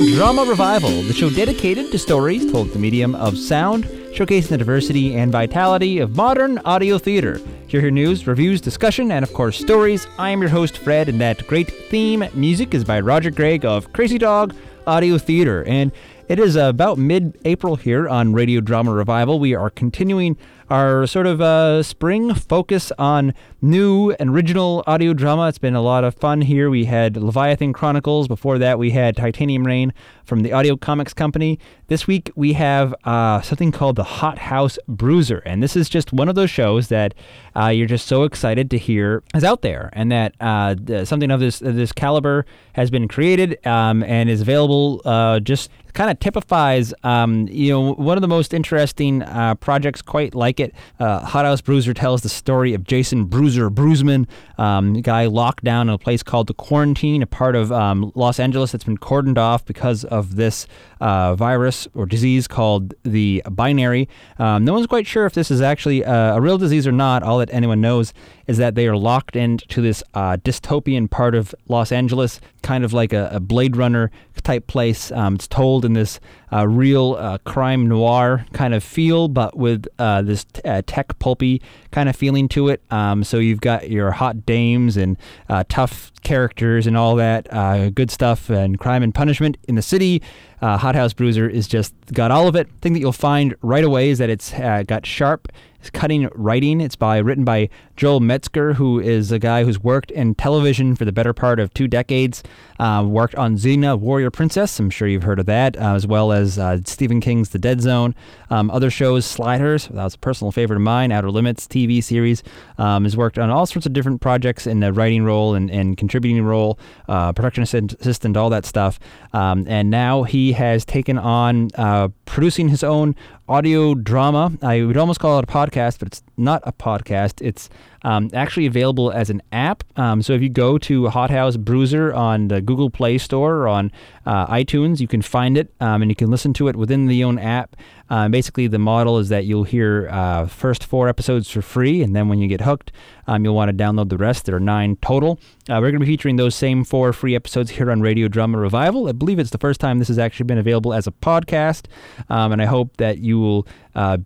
Drama Revival, the show dedicated to stories told the medium of sound, showcasing the diversity and vitality of modern audio theater. Here hear news, reviews, discussion, and of course stories. I am your host Fred, and that great theme music is by Roger Gregg of Crazy Dog Audio Theater. And it is about mid-April here on Radio Drama Revival. We are continuing our sort of uh, spring focus on new and original audio drama. It's been a lot of fun here. We had Leviathan Chronicles. Before that, we had Titanium Rain from the Audio Comics Company. This week, we have uh, something called the Hot House Bruiser. And this is just one of those shows that uh, you're just so excited to hear is out there and that uh, something of this, this caliber has been created um, and is available uh, just kind of typifies, um, you know, one of the most interesting uh, projects quite like it. Uh, Hot House Bruiser tells the story of Jason Bruiser Bruisman, um, guy locked down in a place called the Quarantine, a part of um, Los Angeles that's been cordoned off because of this uh, virus or disease called the binary. Um, no one's quite sure if this is actually a, a real disease or not. All that anyone knows is that they are locked into this uh, dystopian part of Los Angeles, kind of like a, a Blade Runner type place. Um, it's told in this uh, real uh, crime noir kind of feel, but with uh, this t- uh, tech pulpy kind of feeling to it. Um, so you've got your hot dames and uh, tough characters and all that good stuff and crime and punishment in the city. Hot House Bruiser is just got all of it. thing that you'll find right away is that it's got sharp cutting writing. It's by written by Joel Metzger, who is a guy who's worked in television for the better part of two decades. Uh, worked on Xena, Warrior Princess. I'm sure you've heard of that, uh, as well as uh, Stephen King's The Dead Zone. Um, other shows, Sliders, that was a personal favorite of mine. Outer Limits TV series. Um, has worked on all sorts of different projects in the writing role and, and contributing role, uh, production assistant, all that stuff. Um, and now he has taken on uh, producing his own audio drama. I would almost call it a podcast, but it's not a podcast. It's um, actually available as an app. Um, so if you go to Hot House Bruiser on the Google Play Store or on uh, iTunes, you can find it um, and you can listen to it within the own app. Uh, basically, the model is that you'll hear uh, first four episodes for free, and then when you get hooked, um, you'll want to download the rest. There are nine total. Uh, we're going to be featuring those same four free episodes here on Radio Drama Revival. I believe it's the first time this has actually been available as a podcast, um, and I hope that you will uh,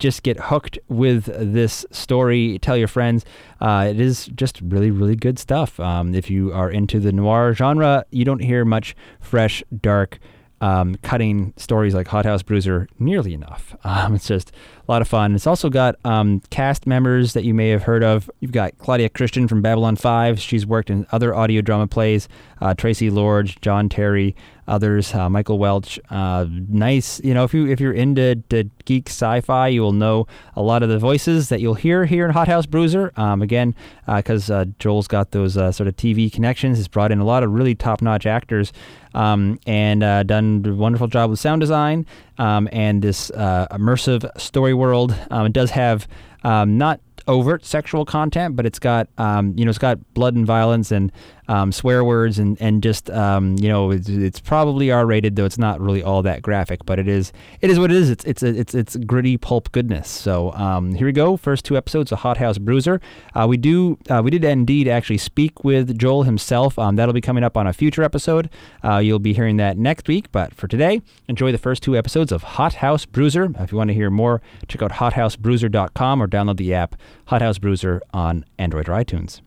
just get hooked with this story. Tell your friends. Uh, it is just really, really good stuff. Um, if you are into the noir genre, you don't hear much fresh, dark um, cutting stories like Hot House Bruiser nearly enough. Um, it's just a lot of fun. It's also got um, cast members that you may have heard of. You've got Claudia Christian from Babylon 5. She's worked in other audio drama plays. Uh, Traci Lords, John Terry, others, uh, Michael Welch. Uh, nice, you know, if you if you're into geek sci-fi, you will know a lot of the voices that you'll hear here in Hot House Bruiser. Um, again, because uh, uh, Joel's got those uh, sort of TV connections, has brought in a lot of really top-notch actors um, and uh, done a wonderful job with sound design um, and this immersive story world. Um, it does have um, not overt sexual content, but it's got um, you know it's got blood and violence and um, swear words and and just um, you know it's, it's, probably R rated though it's not really all that graphic, but it is it is what it is. It's it's it's it's gritty pulp goodness. So um, here we go. First two episodes of Hot House Bruiser. Uh, we do uh, we did indeed actually speak with Joel himself. Um, that'll be coming up on a future episode. Uh, you'll be hearing that next week. But for today, enjoy the first two episodes of Hot House Bruiser. If you want to hear more, check out HotHouseBruiser.com or download the app Hot House Bruiser on Android or iTunes.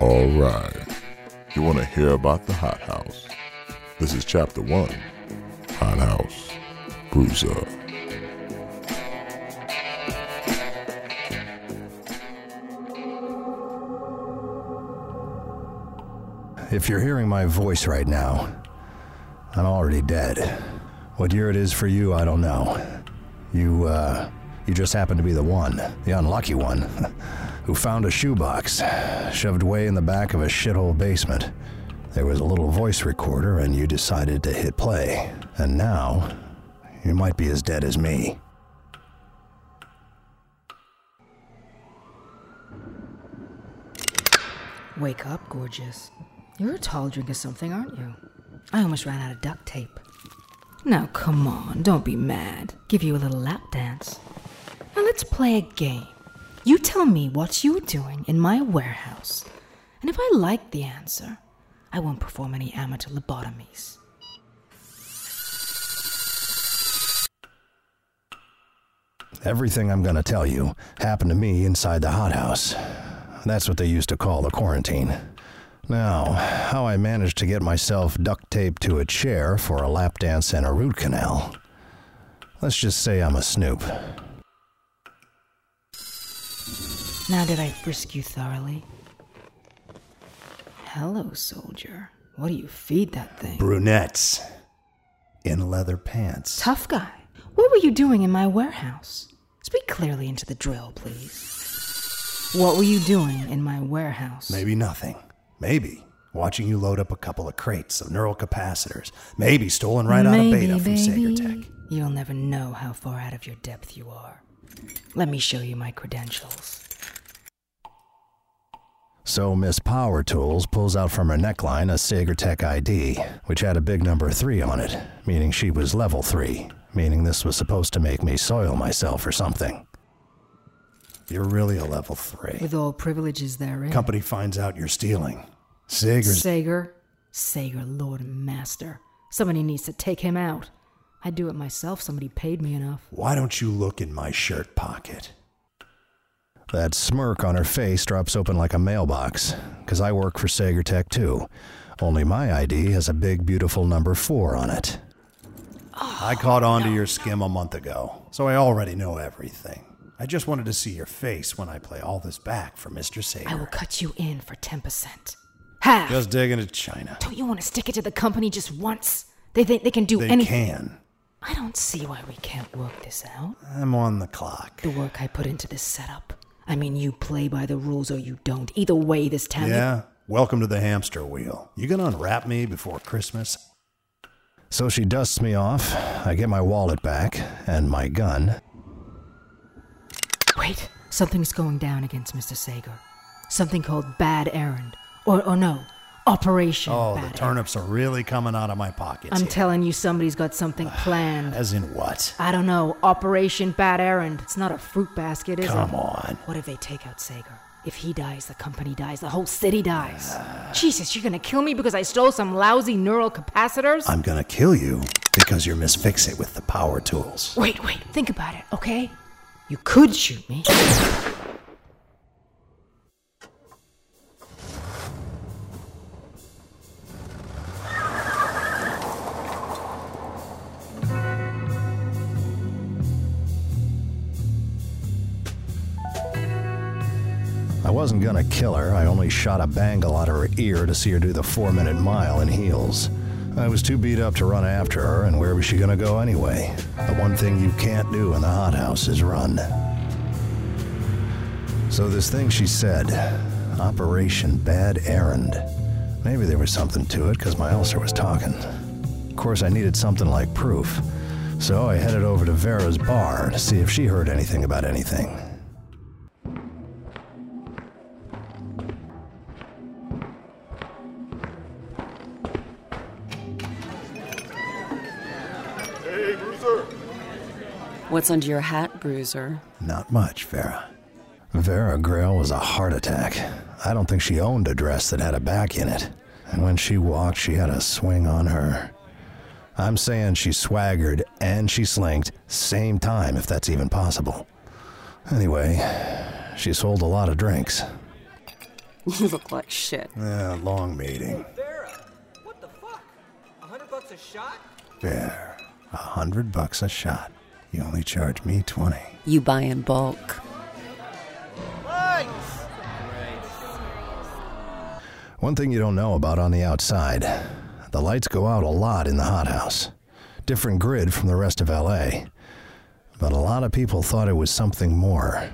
All right. You want to hear about the Hot House? This is Chapter 1 Hot House Bruiser. If you're hearing my voice right now, I'm already dead. What year it is for you, I don't know. You, uh, you just happen to be the one, the unlucky one, who found a shoebox shoved way in the back of a shithole basement. There was a little voice recorder, and you decided to hit play. And now, you might be as dead as me. Wake up, gorgeous. You're a tall drink of something, aren't you? I almost ran out of duct tape. Now, come on, don't be mad. Give you a little lap dance. Now, let's play a game. You tell me what you're doing in my warehouse. And if I like the answer, I won't perform any amateur lobotomies. Everything I'm gonna tell you happened to me inside the hothouse. That's what they used to call the quarantine. Now, how I managed to get myself duct taped to a chair for a lap dance and a root canal. Let's just say I'm a snoop. Now, did I frisk you thoroughly? Hello, soldier. What do you feed that thing? Brunettes. In leather pants. Tough guy. What were you doing in my warehouse? Speak clearly into the drill, please. What were you doing in my warehouse? Maybe nothing. Maybe watching you load up a couple of crates of neural capacitors. Maybe stolen right out of Maybe, beta from baby. Sagertech. You'll never know how far out of your depth you are. Let me show you my credentials. So Miss Power Tools pulls out from her neckline a Sagertech ID, which had a big number 3 on it, meaning she was level 3, meaning this was supposed to make me soil myself or something. You're really a level 3. With all privileges therein. Eh? Company finds out you're stealing. Sager's Sager. Sager, Lord and Master. Somebody needs to take him out. I'd do it myself, somebody paid me enough. Why don't you look in my shirt pocket? That smirk on her face drops open like a mailbox, because I work for Sagertech too. Only my ID has a big, beautiful number four on it. I caught on to your skim a month ago, so I already know everything. I just wanted to see your face when I play all this back for Mr. Sager. I will cut you in for 10%. Half! Just digging to China. Don't you want to stick it to the company just once? They think they can do They anything. They can. I don't see why we can't work this out. I'm on the clock. The work I put into this setup. I mean, you play by the rules or you don't. Either way, this town. Yeah? Welcome to the hamster wheel. You gonna unwrap me before Christmas? So she dusts me off. I get my wallet back and my gun. Wait, something's going down against Mr. Sager. Something called Bad Errand. Or, or no, Operation Oh, the turnips are really coming out of my pockets. I'm here. telling you, somebody's got something planned. As in what? I don't know. Operation Bad Errand. It's not a fruit basket, is Come it? Come on. What if they take out Sager? If he dies, the company dies, the whole city dies. Jesus, you're gonna kill me because I stole some lousy neural capacitors? I'm gonna kill you because you're Miss Fix It with the power tools. Wait, wait, think about it, okay? You could shoot me. Wasn't gonna kill her, I only shot a bangle out of her ear to see her do the four minute mile in heels. I was too beat up to run after her, and where was she gonna go anyway? The one thing you can't do in the hothouse is run. So, this thing she said Operation Bad Errand. Maybe there was something to it, because my ulcer was talking. Of course, I needed something like proof. So, I headed over to Vera's bar to see if she heard anything about anything. What's under your hat, Bruiser? Not much, Vera. Vera Grail was a heart attack. I don't think she owned a dress that had a back in it. And when she walked, she had a swing on her. I'm saying she swaggered and she slinked same time, if that's even possible. Anyway, she sold a lot of drinks. You look like shit. Yeah, long meeting. Vera, what the fuck? A hundred bucks a shot? There, a hundred bucks a shot. You only charge me twenty. You buy in bulk. One thing you don't know about on the outside the lights go out a lot in the hothouse. Different grid from the rest of LA. But a lot of people thought it was something more.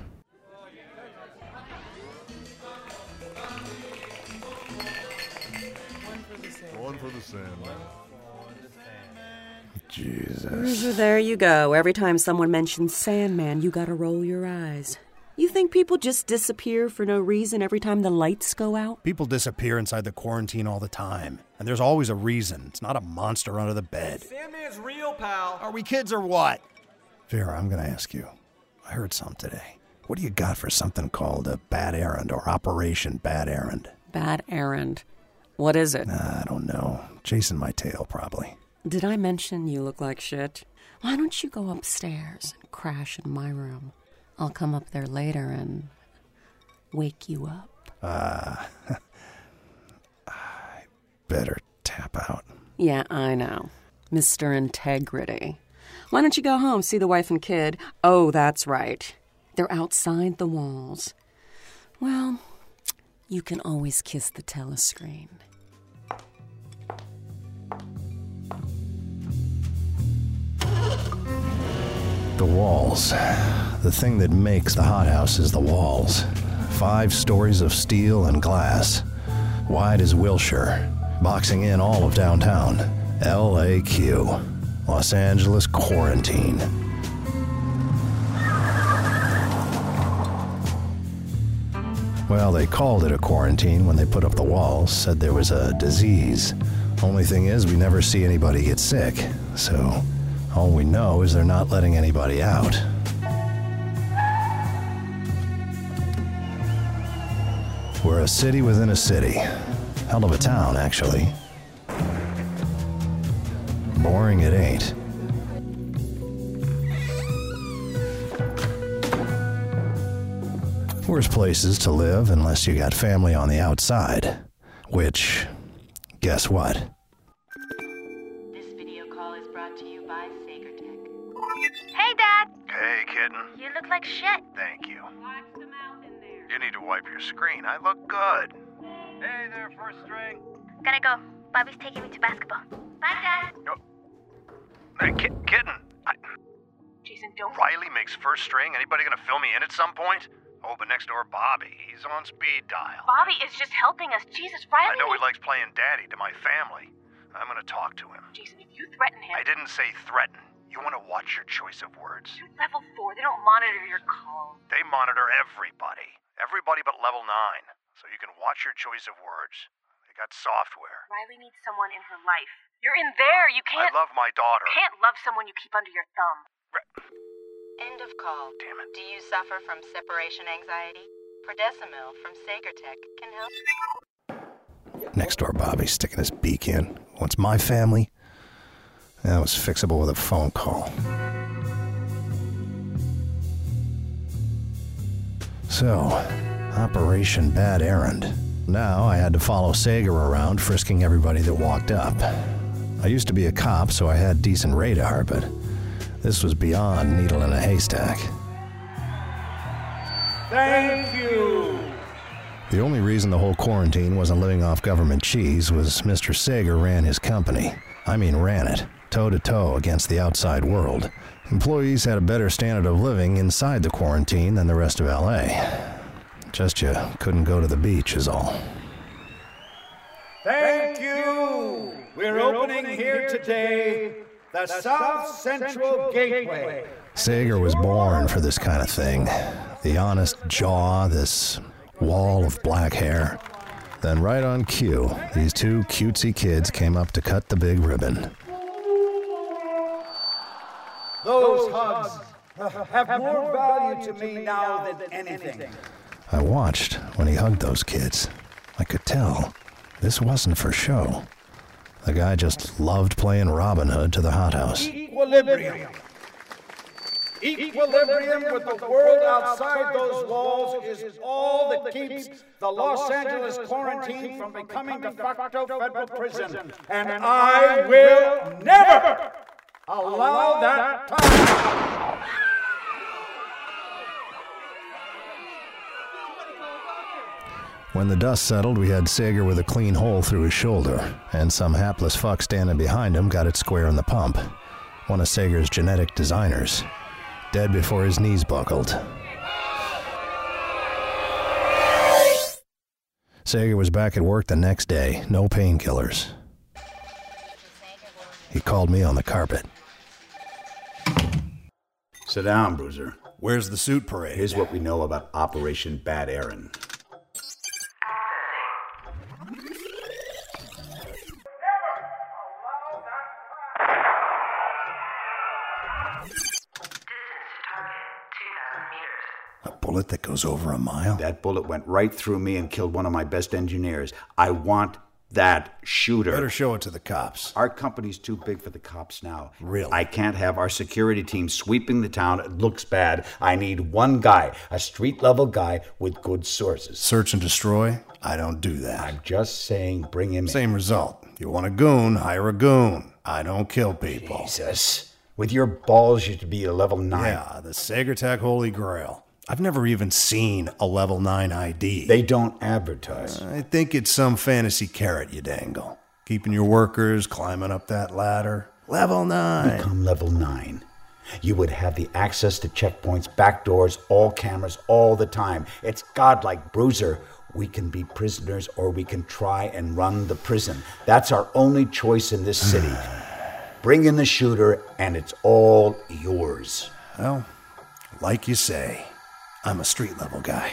Jesus. Bruiser, there you go. Every time someone mentions Sandman, you gotta roll your eyes. You think people just disappear for no reason every time the lights go out? People disappear inside the quarantine all the time. And there's always a reason. It's not a monster under the bed. Sandman's real, pal. Are we kids or what? Vera, I'm going to ask you. I heard some today. What do you got for something called a bad errand or Operation Bad Errand? Bad errand. What is it? I don't know. Chasing my tail, probably. Did I mention you look like shit? Why don't you go upstairs and crash in my room? I'll come up there later and wake you up. Uh I better tap out. Yeah, I know. Mr. Integrity. Why don't you go home, see the wife and kid? Oh, that's right. They're outside the walls. Well, you can always kiss the telescreen. The walls. The thing that makes the hothouse is the walls. Five stories of steel and glass. Wide as Wilshire. Boxing in all of downtown. LAQ. Los Angeles Quarantine. Well, they called it a quarantine when they put up the walls, said there was a disease. Only thing is, we never see anybody get sick, so all we know is they're not letting anybody out. We're a city within a city. Hell of a town, actually. Boring it ain't. Worst places to live unless you got family on the outside. Which, guess what? Like shit. Thank you. Watch the mouth in there. You need to wipe your screen. I look good. Hey there, first string. Gotta go. Bobby's taking me to basketball. Bye, Dad. No. Hey, ki- kitten. I, Jason, don't. Riley makes first string. Anybody gonna fill me in at some point? Oh, but next door, Bobby. He's on speed dial. Bobby is just helping us. Jesus, Riley. I know he likes playing daddy to my family. I'm gonna talk to him. Jason, if you threaten him. I didn't say threaten. You wanna watch your choice of words. You're level four. They don't monitor your calls. They monitor everybody. Everybody but level 9. So you can watch your choice of words. They got software. Riley needs someone in her life. You're in there. You can't. I love my daughter. Can't love someone you keep under your thumb. End of call. Damn it. Do you suffer from separation anxiety? Prodecimil from Sagertech can help. Next door, Bobby sticking his beak in. Wants my family? That was fixable with a phone call. So, Operation Bad Errand. Now I had to follow Sager around, frisking everybody that walked up. I used to be a cop, so I had decent radar, but this was beyond needle in a haystack. Thank you. The only reason the whole quarantine wasn't living off government cheese was Mr. Sager ran his company. I mean, ran it, toe to toe against the outside world. Employees had a better standard of living inside the quarantine than the rest of LA. Just you couldn't go to the beach, is all. Thank you. We're opening here today the South Central Gateway. Sager was born for this kind of thing. The honest jaw, this wall of black hair. Then, right on cue, these two cutesy kids came up to cut the big ribbon. Those hugs have more value to me now than anything. I watched when he hugged those kids. I could tell this wasn't for show. The guy just loved playing Robin Hood to the hothouse. Equilibrium. Equilibrium with the world outside those walls is all that keeps the Los Angeles quarantine from becoming de facto federal prison. And I will never allow that to happen. When the dust settled, we had Sager with a clean hole through his shoulder, and some hapless fuck standing behind him got it square in the pump. One of Sager's genetic designers. Dead before his knees buckled. Sager was back at work the next day, no painkillers. He called me on the carpet. Sit down, Bruiser. Where's the suit parade? Here's what we know about Operation Bad Aaron. A bullet that goes over a mile? That bullet went right through me and killed one of my best engineers. I want that shooter. Better show it to the cops. Our company's too big for the cops now. Really? I can't have our security team sweeping the town. It looks bad. I need one guy, a street level guy with good sources. Search and destroy? I don't do that. I'm just saying, bring him Same result. You want a goon, hire a goon. I don't kill people. Jesus. With your balls, you should be a level nine. Yeah, the Sagertech Holy Grail. I've never even seen a level 9 ID. They don't advertise. Uh, I think it's some fantasy carrot you dangle. Keeping your workers climbing up that ladder. Level 9. Become level nine. You would have the access to checkpoints, back doors, all cameras, all the time. It's godlike, Bruiser. We can be prisoners or we can try and run the prison. That's our only choice in this city. Bring in the shooter, and it's all yours. Well, like you say, I'm a street level guy.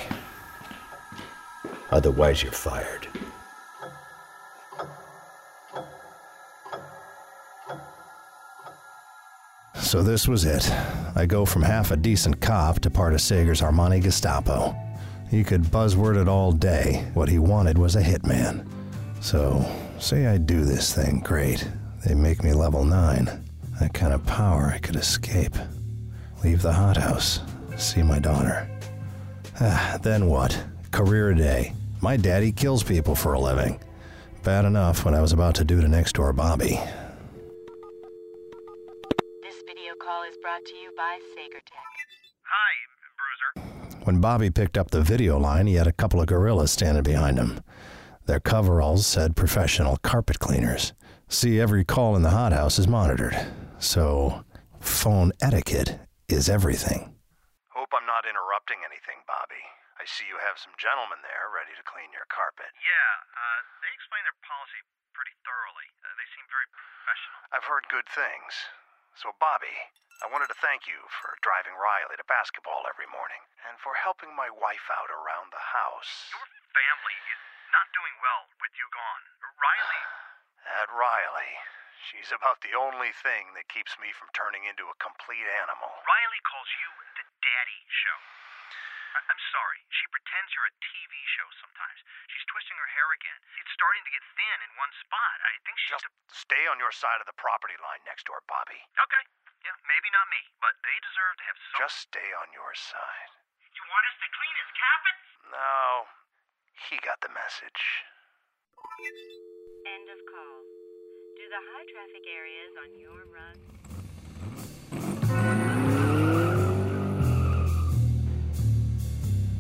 Otherwise, you're fired. So this was it. I go from half a decent cop to part of Sager's Armani Gestapo. He could buzzword it all day. What he wanted was a hitman. So, say I do this thing, great. They make me level 9. That kind of power I could escape. Leave the hothouse. See my daughter. Ah, then what? Career day. My daddy kills people for a living. Bad enough when I was about to do to next door Bobby. This video call is brought to you by Sagertech. Hi, Bruiser. When Bobby picked up the video line, he had a couple of gorillas standing behind him. Their coveralls said professional carpet cleaners. See, every call in the hothouse is monitored. So, phone etiquette is everything. I'm not interrupting anything, Bobby. I see you have some gentlemen there ready to clean your carpet. Yeah, uh, they explain their policy pretty thoroughly. Uh, they seem very professional. I've heard good things. So, Bobby, I wanted to thank you for driving Riley to basketball every morning and for helping my wife out around the house. Your family is not doing well with you gone. Riley, That Riley, she's about the only thing that keeps me from turning into a complete animal. Riley calls you the daddy show. I- I'm sorry. She pretends you're a TV show sometimes. She's twisting her hair again. It's starting to get thin in one spot. I think she's. Just stay on your side of the property line next door, Bobby. Okay. Yeah, maybe not me, but they deserve to have some. Just stay on your side. You want us to clean his carpet? No, he got the message. End of call. Do the high traffic areas on your run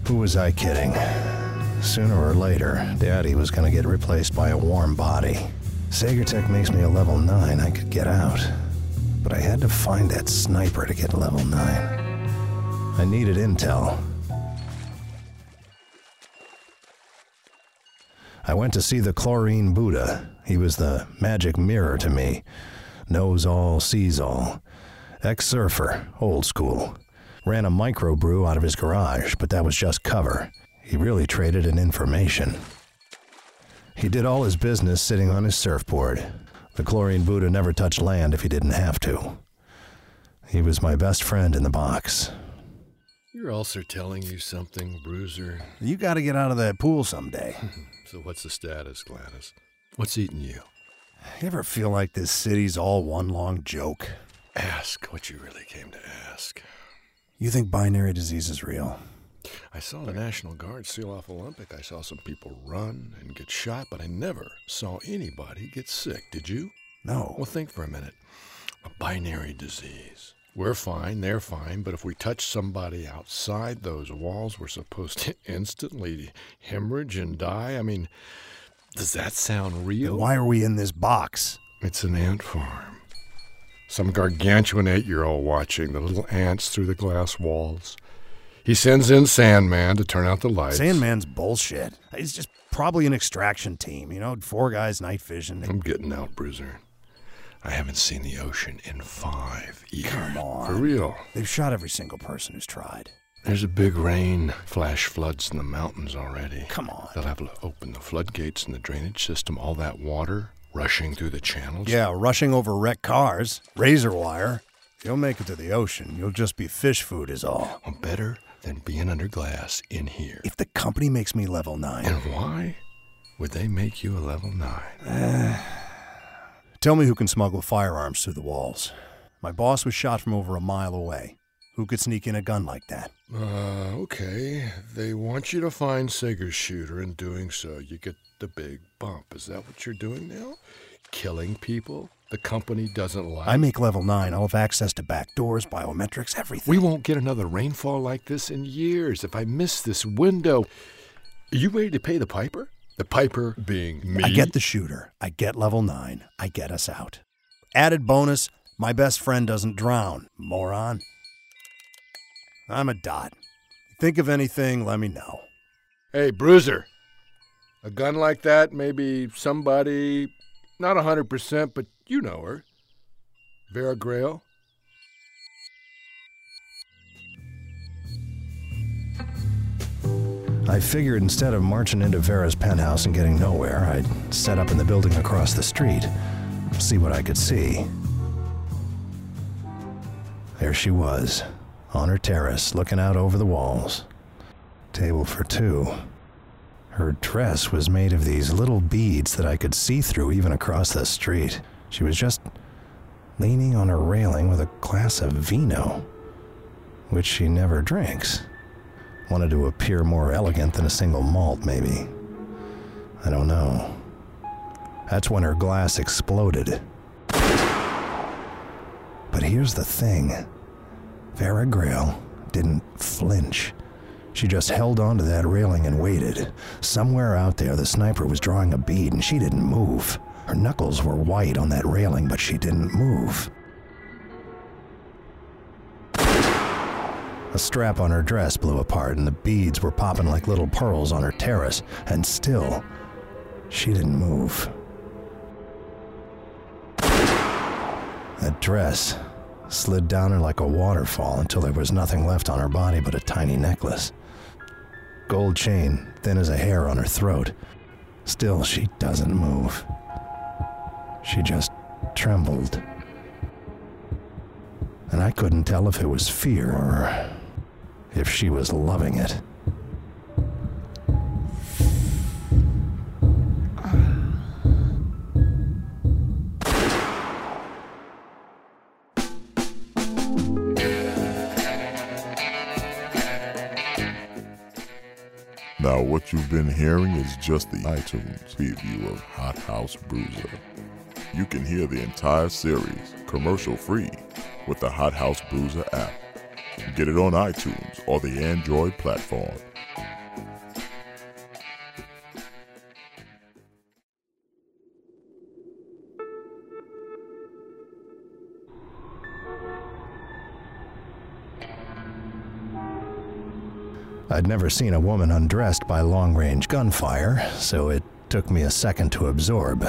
Who was I kidding? Sooner or later, Daddy was to get replaced by a warm body. Sagertech makes me a level 9, I could get out. But I had to find that sniper to get level 9. I needed intel. I went to see the chlorine Buddha. He was the magic mirror to me. Knows all, sees all. Ex surfer, old school. Ran a microbrew out of his garage, but that was just cover. He really traded in information. He did all his business sitting on his surfboard. The chlorine Buddha never touched land if he didn't have to. He was my best friend in the box. Your ulcer telling you something, Bruiser? You gotta get out of that pool someday. So what's the status, Gladys? What's eating you? You ever feel like this city's all one long joke? Ask what you really came to ask. You think binary disease is real? I saw the National Guard seal off Olympic. I saw some people run and get shot, but I never saw anybody get sick. Did you? No. Well, think for a minute. A binary disease. We're fine, they're fine, but if we touch somebody outside those walls, we're supposed to instantly hemorrhage and die. I mean, does that sound real? Then why are we in this box? It's an ant farm. Some gargantuan eight year old watching the little ants through the glass walls. He sends in Sandman to turn out the lights. Sandman's bullshit. He's just probably an extraction team, you know, four guys, night vision. I'm getting out, Bruiser. I haven't seen the ocean in five years. Come on. For real. They've shot every single person who's tried. There's a big rain, flash floods in the mountains already. Come on. They'll have to open the floodgates in the drainage system. All that water rushing through the channels. Yeah, rushing over wrecked cars, razor wire. You'll make it to the ocean, you'll just be fish food, is all. Well, better than being under glass in here. If the company makes me level 9. And why would they make you a level 9? Tell me who can smuggle firearms through the walls. My boss was shot from over a mile away. Who could sneak in a gun like that? Uh, okay. They want you to find Sager's shooter. In doing so, you get the big bump. Is that what you're doing now? Killing people? The company doesn't like. I make level 9. I'll have access to back doors, biometrics, everything. We won't get another rainfall like this in years. If I miss this window. Are you ready to pay the piper? The piper being me. I get the shooter. I get level 9. I get us out. Added bonus my best friend doesn't drown. Moron. I'm a dot. Think of anything, let me know. Hey, Bruiser. A gun like that, maybe somebody, not a 100%, but you know her. Vera Grail. I figured instead of marching into Vera's penthouse and getting nowhere, I'd set up in the building across the street, see what I could see. There she was, on her terrace, looking out over the walls. Table for two. Her dress was made of these little beads that I could see through even across the street. She was just leaning on a railing with a glass of vino, which she never drinks. Wanted to appear more elegant than a single malt, maybe. I don't know. That's when her glass exploded. But here's the thing Vera Grail didn't flinch. She just held onto that railing and waited. Somewhere out there, the sniper was drawing a bead and she didn't move. Her knuckles were white on that railing, but she didn't move. A strap on her dress blew apart, and the beads were popping like little pearls on her terrace, and still, she didn't move. That dress slid down her like a waterfall until there was nothing left on her body but a tiny necklace. Gold chain, thin as a hair on her throat. Still, she doesn't move. She just trembled. And I couldn't tell if it was fear or if she was loving it. Now, what you've been hearing is just the iTunes preview of Hot House Bruiser. You can hear the entire series commercial free with the Hot House Bruiser app. Get it on iTunes or the Android platform. I'd never seen a woman undressed by long range gunfire, so it took me a second to absorb.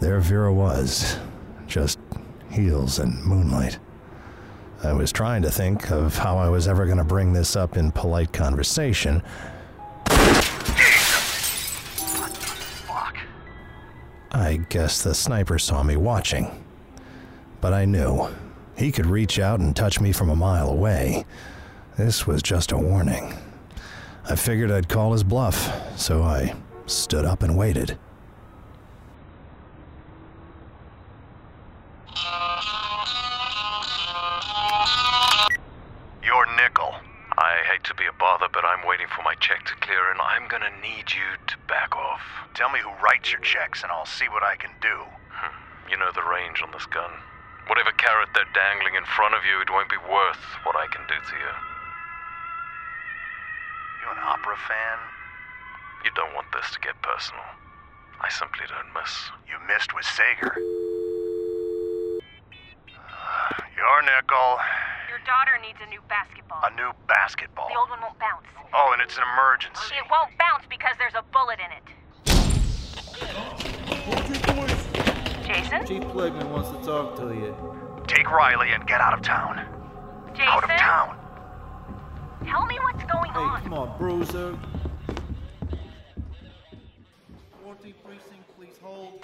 There Vera was, just heels and moonlight. I was trying to think of how I was ever going to bring this up in polite conversation. I guess the sniper saw me watching. But I knew. He could reach out and touch me from a mile away. This was just a warning. I figured I'd call his bluff, so I stood up and waited. You're Nickel. I hate to be a bother, but I'm waiting for my check to clear, and I'm gonna need you to back off. Tell me who writes your checks, and I'll see what I can do. Hmm. You know the range on this gun. Whatever carrot they're dangling in front of you, it won't be worth what I can do to you. You an opera fan? You don't want this to get personal. I simply don't miss. You missed with Sager. You're Nickel. Your daughter needs a new basketball. A new basketball. The old one won't bounce. Oh, and it's an emergency. It won't bounce because there's a bullet in it. Jason? Chief Pligman wants to talk to you. Take Riley and get out of town. Jason? Out of town. Tell me what's going Hey, on. come on, Bruiser. 14 precinct, please hold.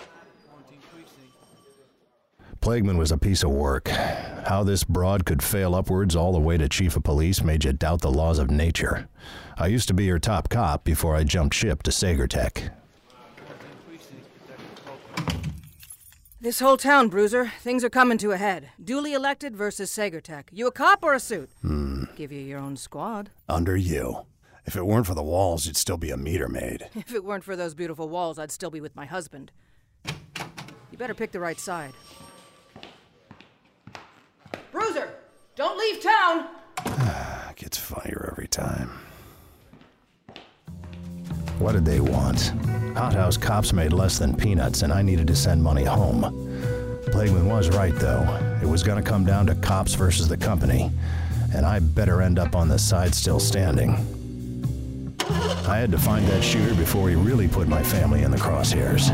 14 precinct. Plagueman was a piece of work. How this broad could fail upwards all the way to chief of police made you doubt the laws of nature. I used to be your top cop before I jumped ship to Sagertech. This whole town, Bruiser. Things are coming to a head. Duly elected versus Sagertech. You a cop or a suit? Hmm. Give you your own squad. Under you. If it weren't for the walls, you'd still be a meter maid. If it weren't for those beautiful walls, I'd still be with my husband. You better pick the right side. Bruiser, don't leave town. Gets funnier every time. What did they want? Hothouse cops made less than peanuts, and I needed to send money home. Plagueman was right, though. It was going to come down to cops versus the company, and I better end up on the side still standing. I had to find that shooter before he really put my family in the crosshairs.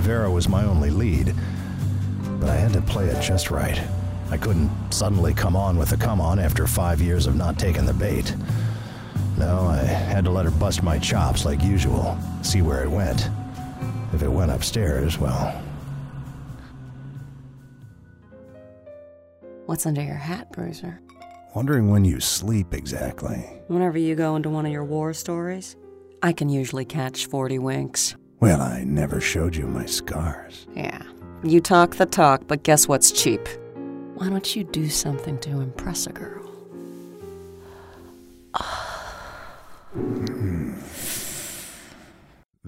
Vera was my only lead, but I had to play it just right. I couldn't suddenly come on with the come on after five years of not taking the bait. No, I had to let her bust my chops like usual, see where it went. If it went upstairs, well, What's under your hat, Bruiser? wondering when you sleep exactly. Whenever you go into one of your war stories, I can usually catch 40 winks. Well, I never showed you my scars. Yeah. You talk the talk, but guess what's cheap? Why don't you do something to impress a girl?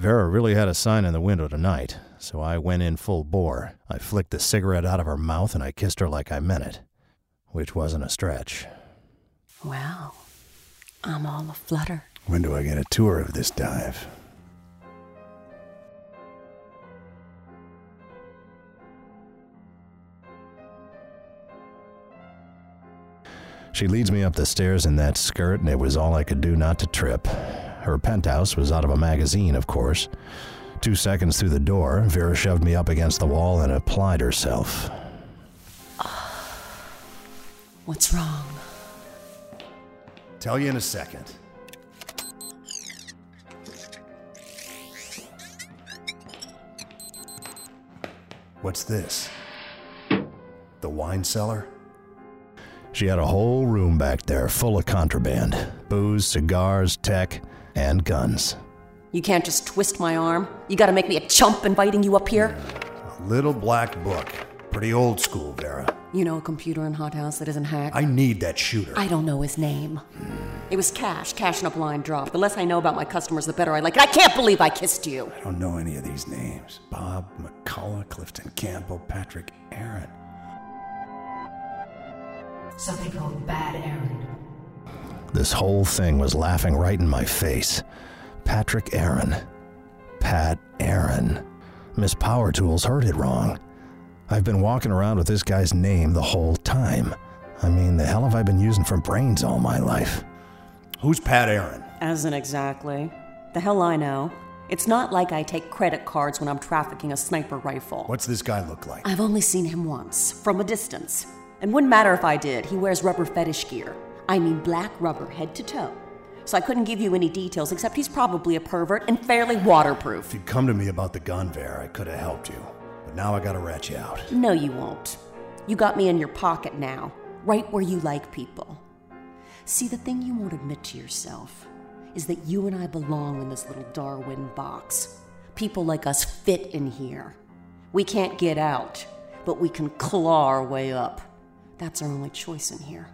Vera really had a sign in the window tonight, so I went in full bore. I flicked the cigarette out of her mouth and I kissed her like I meant it, which wasn't a stretch. Well, I'm all aflutter. When do I get a tour of this dive? She leads me up the stairs in that skirt, and it was all I could do not to trip. Her penthouse was out of a magazine, of course. Two seconds through the door, Vera shoved me up against the wall and applied herself. Ah, what's wrong? Tell you in a second. What's this? The wine cellar? She had a whole room back there full of contraband booze, cigars, tech, and guns. You can't just twist my arm. You gotta make me a chump inviting you up here. A little black book. Pretty old school, Vera. You know a computer in Hothouse that isn't hacked? I need that shooter. I don't know his name. It was cash, cash in a blind drop. The less I know about my customers, the better I like it. I can't believe I kissed you. I don't know any of these names. Bob, McCullough, Clifton Campbell, Patrick Aaron. Something called Bad Aaron. This whole thing was laughing right in my face. Patrick Aaron. Pat Aaron. Miss Power Tools heard it wrong. I've been walking around with this guy's name the whole time. I mean, the hell have I been using for brains all my life? Who's Pat Aaron? As in exactly. The hell I know. It's not like I take credit cards when I'm trafficking a sniper rifle. What's this guy look like? I've only seen him once, from a distance. And wouldn't matter if I did. He wears rubber fetish gear. I mean black rubber head to toe. So I couldn't give you any details except he's probably a pervert and fairly waterproof. If you'd come to me about the gun, Vera, I could have helped you. But now I gotta rat you out. No, you won't. You got me in your pocket now, right where you like people. See, the thing you won't admit to yourself is that you and I belong in this little Darwin box. People like us fit in here. We can't get out, but we can claw our way up. That's our only choice in here.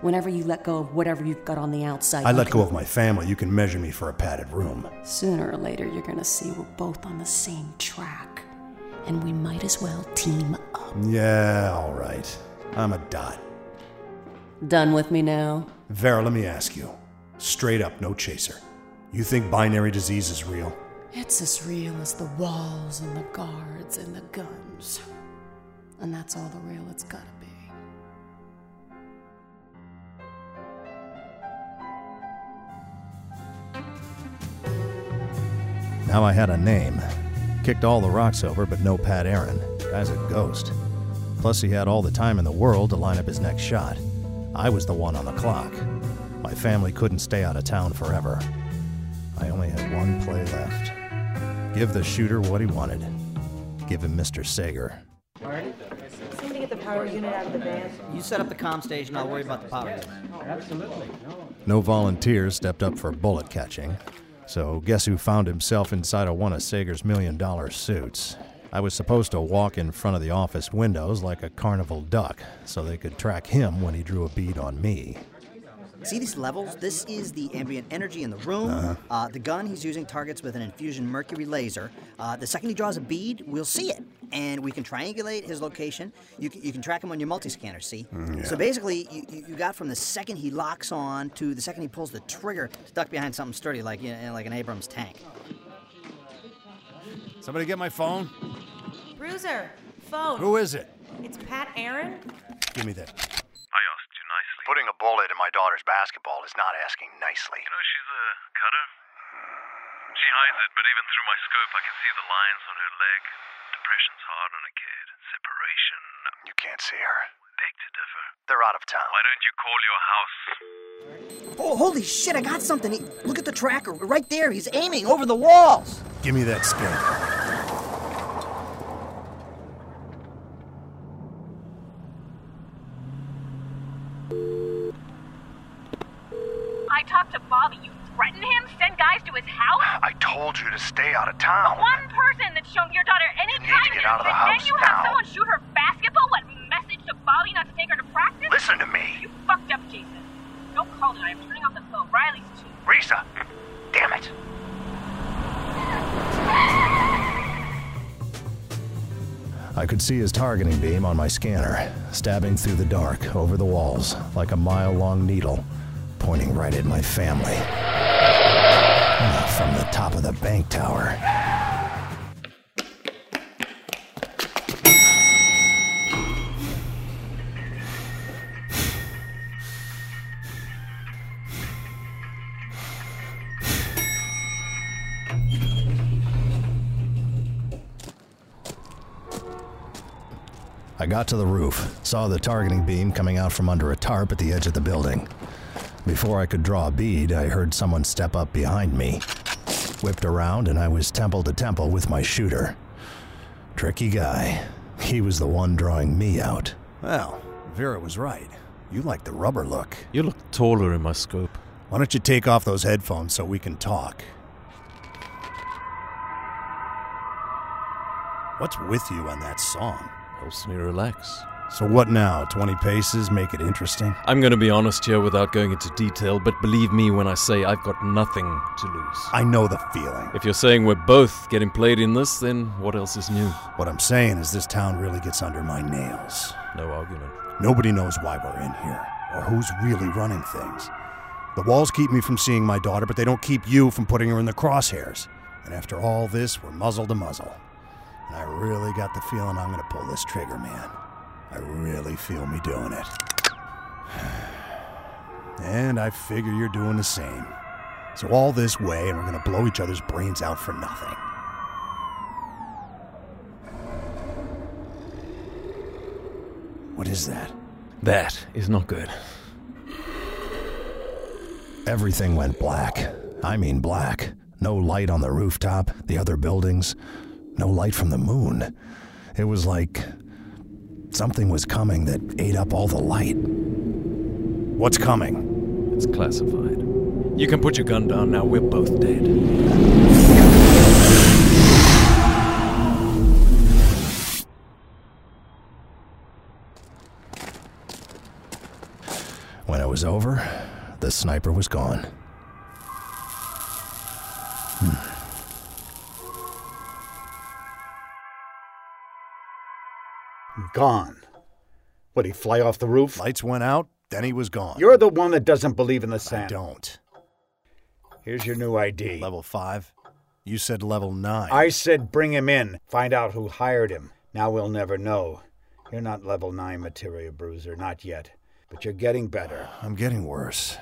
Whenever you let go of whatever you've got on the outside, I let go of my family. You can measure me for a padded room. Sooner or later, you're gonna see we're both on the same track. And we might as well team up. Yeah, all right. I'm a dot. Done with me now? Vera, let me ask you. Straight up, no chaser. You think binary disease is real? It's as real as the walls and the guards and the guns. And that's all the real it's gotta be. Now I had a name. Kicked all the rocks over, but no Pat Aaron. Guy's a ghost. Plus, he had all the time in the world to line up his next shot. I was the one on the clock. My family couldn't stay out of town forever. I only had one play left. Give the shooter what he wanted. Give him Mr. Sager. Cindy, to get the power unit out of the van? You set up the comm station, I'll worry about the power unit. Absolutely. No volunteers stepped up for bullet catching. So, guess who found himself inside of one of Sager's million dollar suits? I was supposed to walk in front of the office windows like a carnival duck so they could track him when he drew a bead on me. See these levels? This is the ambient energy in the room. Uh-huh. Uh, the gun he's using targets with an infusion mercury laser. Uh, the second he draws a bead, we'll see it. And we can triangulate his location. You can, you can track him on your multi-scanner, see? Mm, yeah. So basically, you, you you got from the second he locks on to the second he pulls the trigger to duck behind something sturdy like, you know, like an Abrams tank. Somebody get my phone? Bruiser, phone. Who is it? It's Pat Aaron. Give me that. I asked you nicely. Putting a bullet in my daughter's basketball is not asking nicely. You know, she's a cutter. She hides it, but even through my scope, I can see the lines on her leg. Depression's hard on a kid. Separation. You can't see her. Beg to differ. They're out of town. Why don't you call your house? Oh, holy shit, I got something. He, look at the tracker right there. He's aiming over the walls. Give me that scanner. I talked to Bobby. You threaten him? Send guys to his house? I told you to stay out of town. One person that's shown your daughter any You need to get out of the and house then you have now. someone shoot her basketball? What message to Bobby not to take her to practice? Listen to me. You fucked up, Jason. Don't call tonight. I'm turning off the phone. Riley's too. Risa! Damn it! I could see his targeting beam on my scanner, stabbing through the dark over the walls like a mile long needle, pointing right at my family. From the top of the bank tower. I got to the roof, saw the targeting beam coming out from under a tarp at the edge of the building. Before I could draw a bead, I heard someone step up behind me. Whipped around, and I was temple to temple with my shooter. Tricky guy. He was the one drawing me out. Well, Vera was right. You like the rubber look. You look taller in my scope. Why don't you take off those headphones so we can talk? What's with you on that song? Helps me relax. So what now? 20 paces make it interesting? I'm going to be honest here without going into detail, but believe me when I say I've got nothing to lose. I know the feeling. If you're saying we're both getting played in this, then what else is new? What I'm saying is this town really gets under my nails. No argument. Nobody knows why we're in here, or who's really running things. The walls keep me from seeing my daughter, but they don't keep you from putting her in the crosshairs. And after all this, we're muzzle to muzzle. And I really got the feeling I'm gonna pull this trigger, man. I really feel me doing it. And I figure you're doing the same. So all this way, and we're gonna blow each other's brains out for nothing. What is that? That is not good. Everything went black. I mean black. No light on the rooftop, the other buildings, no light from the moon. It was like something was coming that ate up all the light. What's coming? It's classified. You can put your gun down now. We're both dead. When it was over, the sniper was gone. Hmm. Gone. Would he fly off the roof? Lights went out, then he was gone. You're the one that doesn't believe in the sand. I don't. Here's your new ID. Level 5? You said level 9. I said bring him in. Find out who hired him. Now we'll never know. You're not level 9 material, Bruiser. Not yet. But you're getting better. I'm getting worse.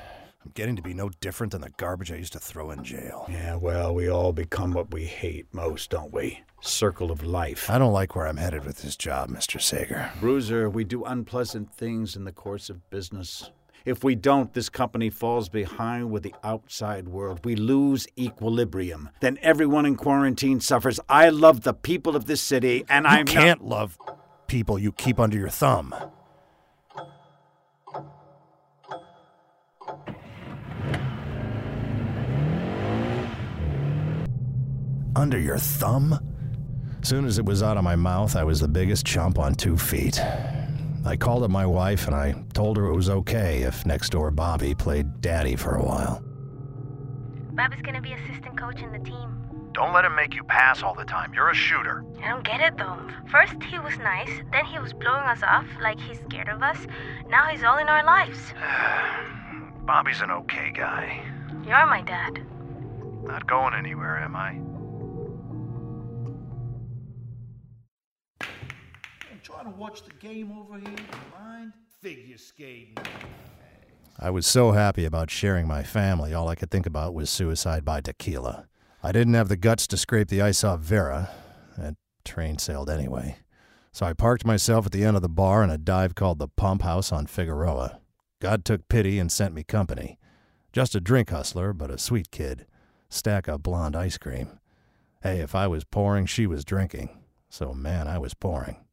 I'm getting to be no different than the garbage I used to throw in jail. Yeah, well, we all become what we hate most, don't we? Circle of life. I don't like where I'm headed with this job, Mr. Sager. Bruiser, we do unpleasant things in the course of business. If we don't, this company falls behind with the outside world. We lose equilibrium. Then everyone in quarantine suffers. I love the people of this city, and You I'm can't love. people you keep under your thumb. Under your thumb? Soon as it was out of my mouth, I was the biggest chump on two feet. I called up my wife and I told her it was okay if next door Bobby played daddy for a while. Bobby's gonna be assistant coach in the team. Don't let him make you pass all the time. You're a shooter. I don't get it though. First he was nice, then he was blowing us off like he's scared of us. Now he's all in our lives. Bobby's an okay guy. You're my dad. Not going anywhere, am I? I'm to watch the game over here. Mind? Figure skating. I was so happy about sharing my family, all I could think about was suicide by tequila. I didn't have the guts to scrape the ice off Vera. That train sailed anyway. So I parked myself at the end of the bar in a dive called the Pump House on Figueroa. God took pity and sent me company. Just a drink hustler, but a sweet kid. Stack of blonde ice cream. Hey, if I was pouring, she was drinking. So, man, I was pouring.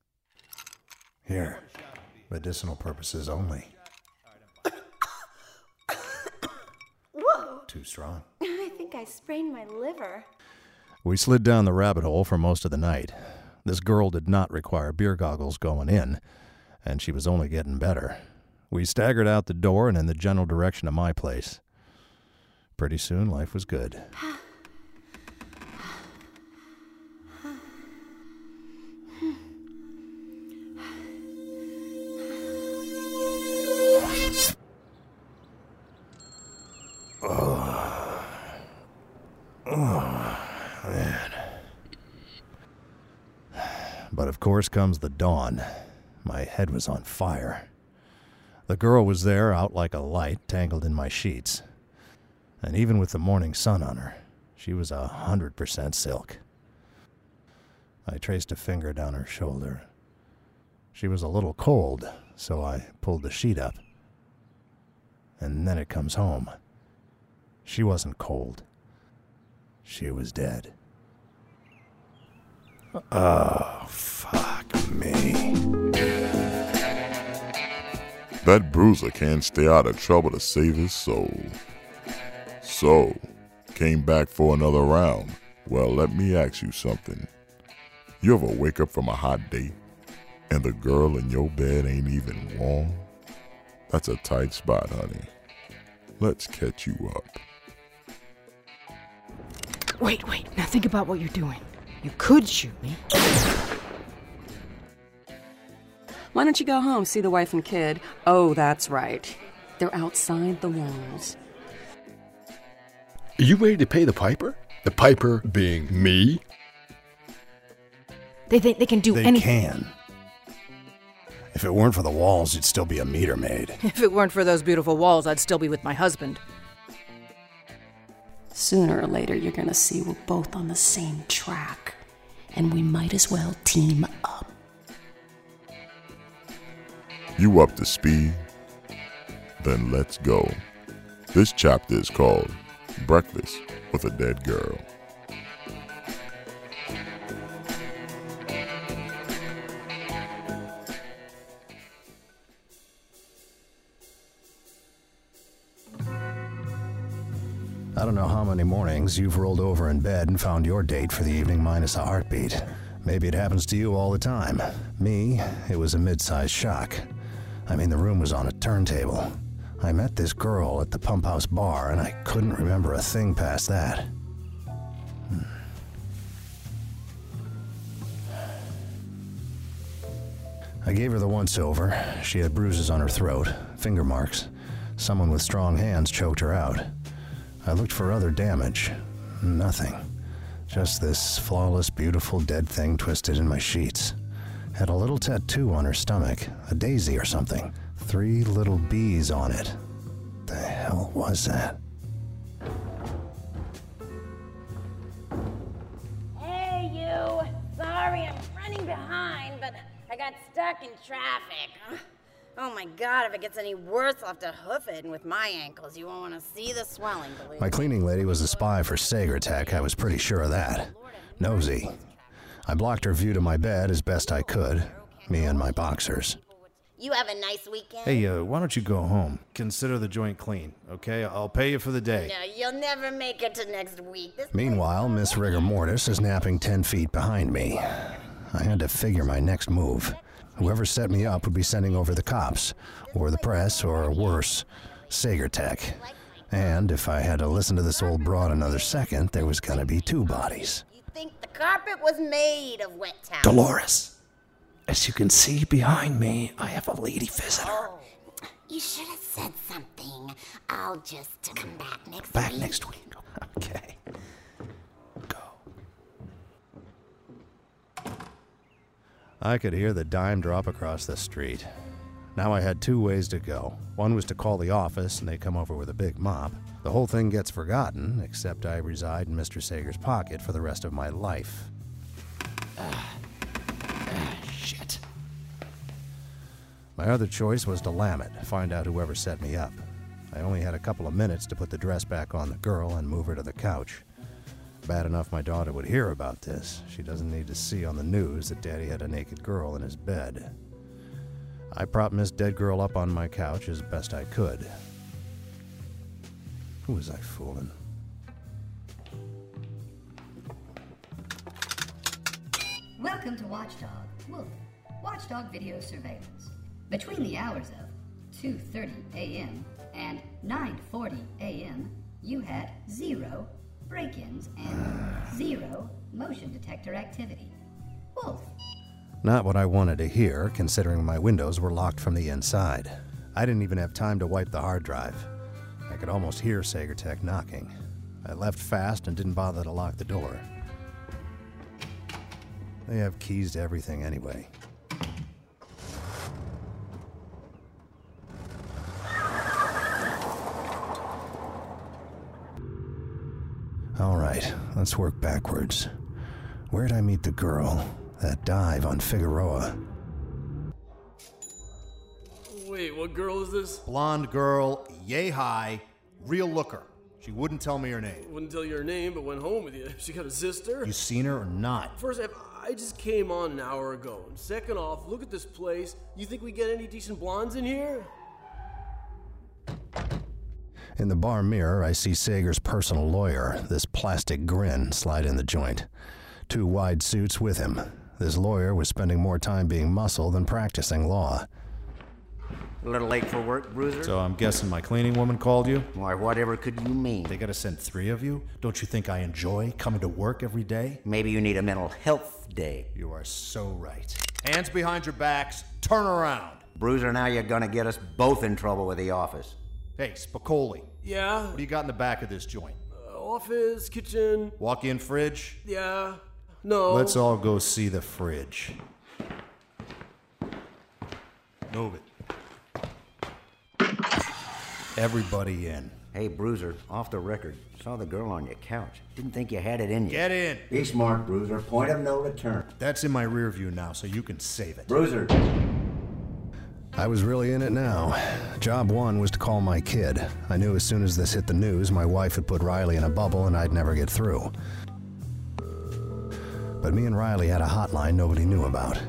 Here, medicinal purposes only. Whoa! Too strong. I think I sprained my liver. We slid down the rabbit hole for most of the night. This girl did not require beer goggles going in, and she was only getting better. We staggered out the door and in the general direction of my place. Pretty soon, life was good. But of course comes the dawn. My head was on fire. The girl was there, out like a light, tangled in my sheets. And even with the morning sun on her, she was a hundred percent silk. I traced a finger down her shoulder. She was a little cold, so I pulled the sheet up. And then it comes home. She wasn't cold. She was dead. Oh, fuck me. That bruiser can't stay out of trouble to save his soul. So, came back for another round. Well, let me ask you something. You ever wake up from a hot date and the girl in your bed ain't even warm? That's a tight spot, honey. Let's catch you up. Wait, wait. Now think about what you're doing. You could shoot me. Why don't you go home, see the wife and kid? Oh, that's right. They're outside the walls. Are you ready to pay the piper? The piper being me? They think they can do anything. They anything. can. If it weren't for the walls, you'd still be a meter maid. If it weren't for those beautiful walls, I'd still be with my husband. Sooner or later, you're gonna see we're both on the same track. And we might as well team up. You up to speed? Then let's go. This chapter is called Breakfast with a Dead Girl. I don't know how many mornings you've rolled over in bed and found your date for the evening minus a heartbeat. Maybe it happens to you all the time. Me, it was a mid sized shock. I mean, the room was on a turntable. I met this girl at the pump house bar, and I couldn't remember a thing past that. Hmm. I gave her the once over. She had bruises on her throat, finger marks. Someone with strong hands choked her out. I looked for other damage. Nothing. Just this flawless, beautiful dead thing twisted in my sheets. Had a little tattoo on her stomach, a daisy or something. Three little bees on it. The hell was that? Hey, you! Sorry, I'm running behind, but I got stuck in traffic. Oh my god, if it gets any worse, I'll have to hoof it, and with my ankles, you won't want to see the swelling, believe My cleaning lady was a spy for Sagertech, I was pretty sure of that. Nosy. I blocked her view to my bed as best I could. me and my boxers. You have a nice weekend. Hey, uh, why don't you go home? Consider the joint clean, okay? I'll pay you for the day. No, you'll never make it to next week. This Meanwhile, Miss Rigor Mortis is napping 10 feet behind me. I had to figure my next move. Whoever set me up would be sending over the cops, or the press, or worse, Sagertech. And if I had to listen to this old broad another second, there was gonna be two bodies. You think the carpet was made of wet towels. Dolores, as you can see behind me, I have a lady visitor. Oh, you should have said something. I'll just come back next Back week. next week. Okay. I could hear the dime drop across the street. Now I had two ways to go. One was to call the office and they come over with a big mop. The whole thing gets forgotten, except I reside in Mr. Sager's pocket for the rest of my life. Ah. Shit. My other choice was to lam it, find out whoever set me up. I only had a couple of minutes to put the dress back on the girl and move her to the couch. Bad enough my daughter would hear about this. She doesn't need to see on the news that Daddy had a naked girl in his bed. I propped Miss Dead Girl up on my couch as best I could. Who was I fooling? Welcome to Watchdog Wolf, Watchdog Video Surveillance. Between the hours of 2:30 a.m. and 9:40 a.m., you had zero break-ins and zero motion detector activity. Wolf, Not what I wanted to hear, considering my windows were locked from the inside. I didn't even have time to wipe the hard drive. I could almost hear Sagertech knocking. I left fast and didn't bother to lock the door. They have keys to everything anyway. All right, let's work backwards. Where'd I meet the girl? That dive on Figueroa. Wait, what girl is this? Blonde girl, yay high, real looker. She wouldn't tell me her name. Wouldn't tell you her name, but went home with you. She got a sister? You seen her or not? First, if I just came on an hour ago. And second off, look at this place. You think we get any decent blondes in here? In the bar mirror, I see Sager's personal lawyer, this plastic grin, slide in the joint. Two wide suits with him. This lawyer was spending more time being muscle than practicing law. A little late for work, Bruiser? So I'm guessing my cleaning woman called you? Why, whatever could you mean? They gotta send three of you? Don't you think I enjoy coming to work every day? Maybe you need a mental health day. You are so right. Hands behind your backs, turn around. Bruiser, now you're gonna get us both in trouble with the office. Hey, Spicoli. Yeah? What do you got in the back of this joint? Uh, office, kitchen. Walk in fridge? Yeah. No. Let's all go see the fridge. Move it. Everybody in. Hey, Bruiser, off the record. Saw the girl on your couch. Didn't think you had it in you. Get in. Be smart, Bruiser. Point of no return. That's in my rear view now, so you can save it. Bruiser. I was really in it now. Job one was to call my kid. I knew as soon as this hit the news, my wife would put Riley in a bubble and I'd never get through. But me and Riley had a hotline nobody knew about.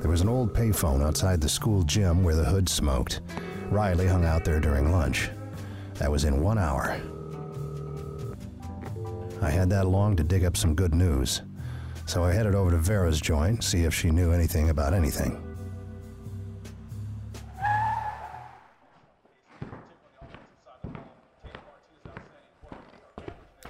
There was an old payphone outside the school gym where the hood smoked. Riley hung out there during lunch. That was in one hour. I had that long to dig up some good news. So I headed over to Vera's joint, see if she knew anything about anything.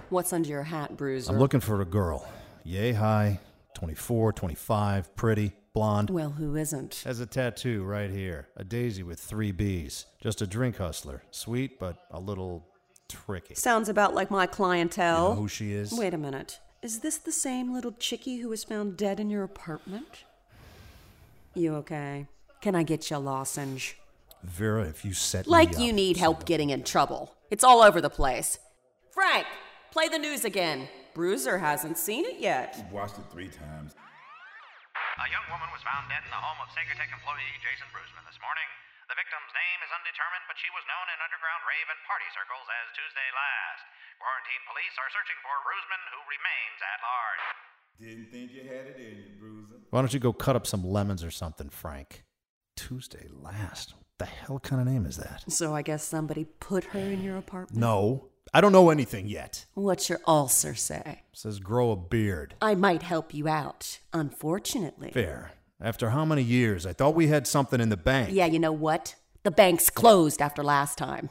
What's under your hat, Bruiser? I'm looking for a girl. Yay high, 24, 25, pretty, blonde. Well, who isn't? Has a tattoo right here. A daisy with three B's. Just a drink hustler. Sweet, but a little tricky. Sounds about like my clientele. You know who she is? Wait a minute. Is this the same little chickie who was found dead in your apartment? You okay? Can I get you a lozenge? Vera, if you set Like you up, need help getting in trouble. It's all over the place. Frank, play the news again. Bruiser hasn't seen it yet. Watched it three times. A young woman was found dead in the home of Sagertech employee Jason Brusman this morning. The victim's name is undetermined, but she was known in underground rave and party circles as Tuesday Last. Quarantine police are searching for Brusman, who remains at large. Didn't think you had it in you, Bruiser. Why don't you go cut up some lemons or something, Frank? Tuesday last. What the hell kind of name is that? So I guess somebody put her in your apartment? No. I don't know anything yet. What's your ulcer say? says grow a beard. I might help you out, unfortunately. Fair. After how many years? I thought we had something in the bank. Yeah, you know what? The bank's closed after last time.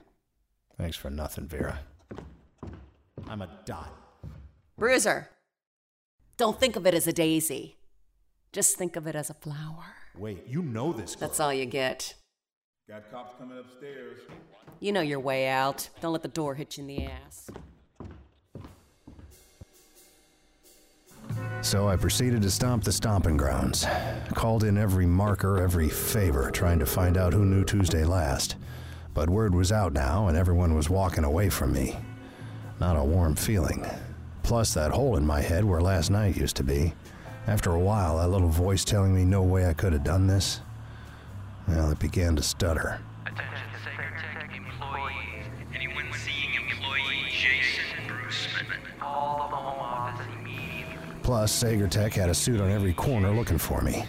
Thanks for nothing, Vera. I'm a dot. Bruiser, don't think of it as a daisy. Just think of it as a flower. Wait, you know this girl. That's all you get. Got cops coming upstairs. You know your way out. Don't let the door hit you in the ass. So I proceeded to stomp the stomping grounds. Called in every marker, every favor, trying to find out who knew Tuesday last. But word was out now, and everyone was walking away from me. Not a warm feeling. Plus, that hole in my head where last night used to be. After a while, that little voice telling me no way I could have done this, well, it began to stutter. Plus, Sagertech had a suit on every corner looking for me.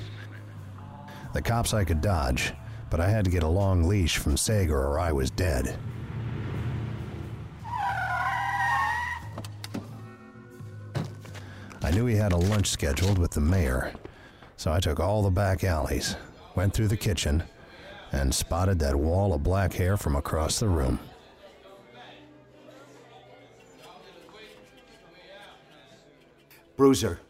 The cops I could dodge, but I had to get a long leash from Sager or I was dead. I knew he had a lunch scheduled with the mayor, so I took all the back alleys, went through the kitchen, and spotted that wall of black hair from across the room. Bruiser,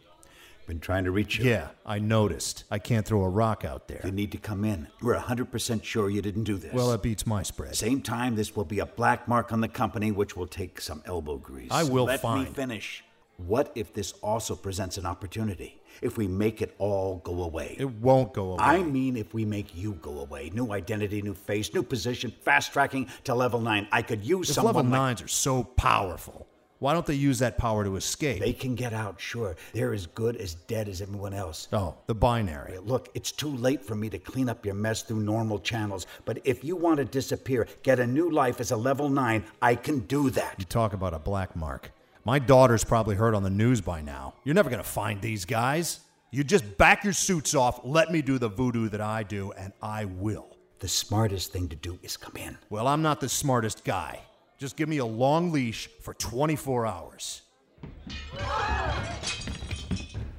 been trying to reach you. Yeah, I noticed. I can't throw a rock out there. You need to come in. We're 100% sure you didn't do this. Well, that beats my spread. Same time, this will be a black mark on the company, which will take some elbow grease. I will Let find. me finish. What if this also presents an opportunity? If we make it all go away? It won't go away. I mean, if we make you go away. New identity, new face, new position, fast tracking to level 9. I could use If someone level like- nines are so powerful, why don't they use that power to escape? They can get out, sure. They're as good as dead as everyone else. Oh, the binary. Look, it's too late for me to clean up your mess through normal channels, but if you want to disappear, get a new life as a level 9, I can do that. You talk about a black mark. My daughter's probably heard on the news by now. You're never going to find these guys. You just back your suits off, let me do the voodoo that I do, and I will. The smartest thing to do is come in. Well, I'm not the smartest guy. Just give me a long leash for 24 hours.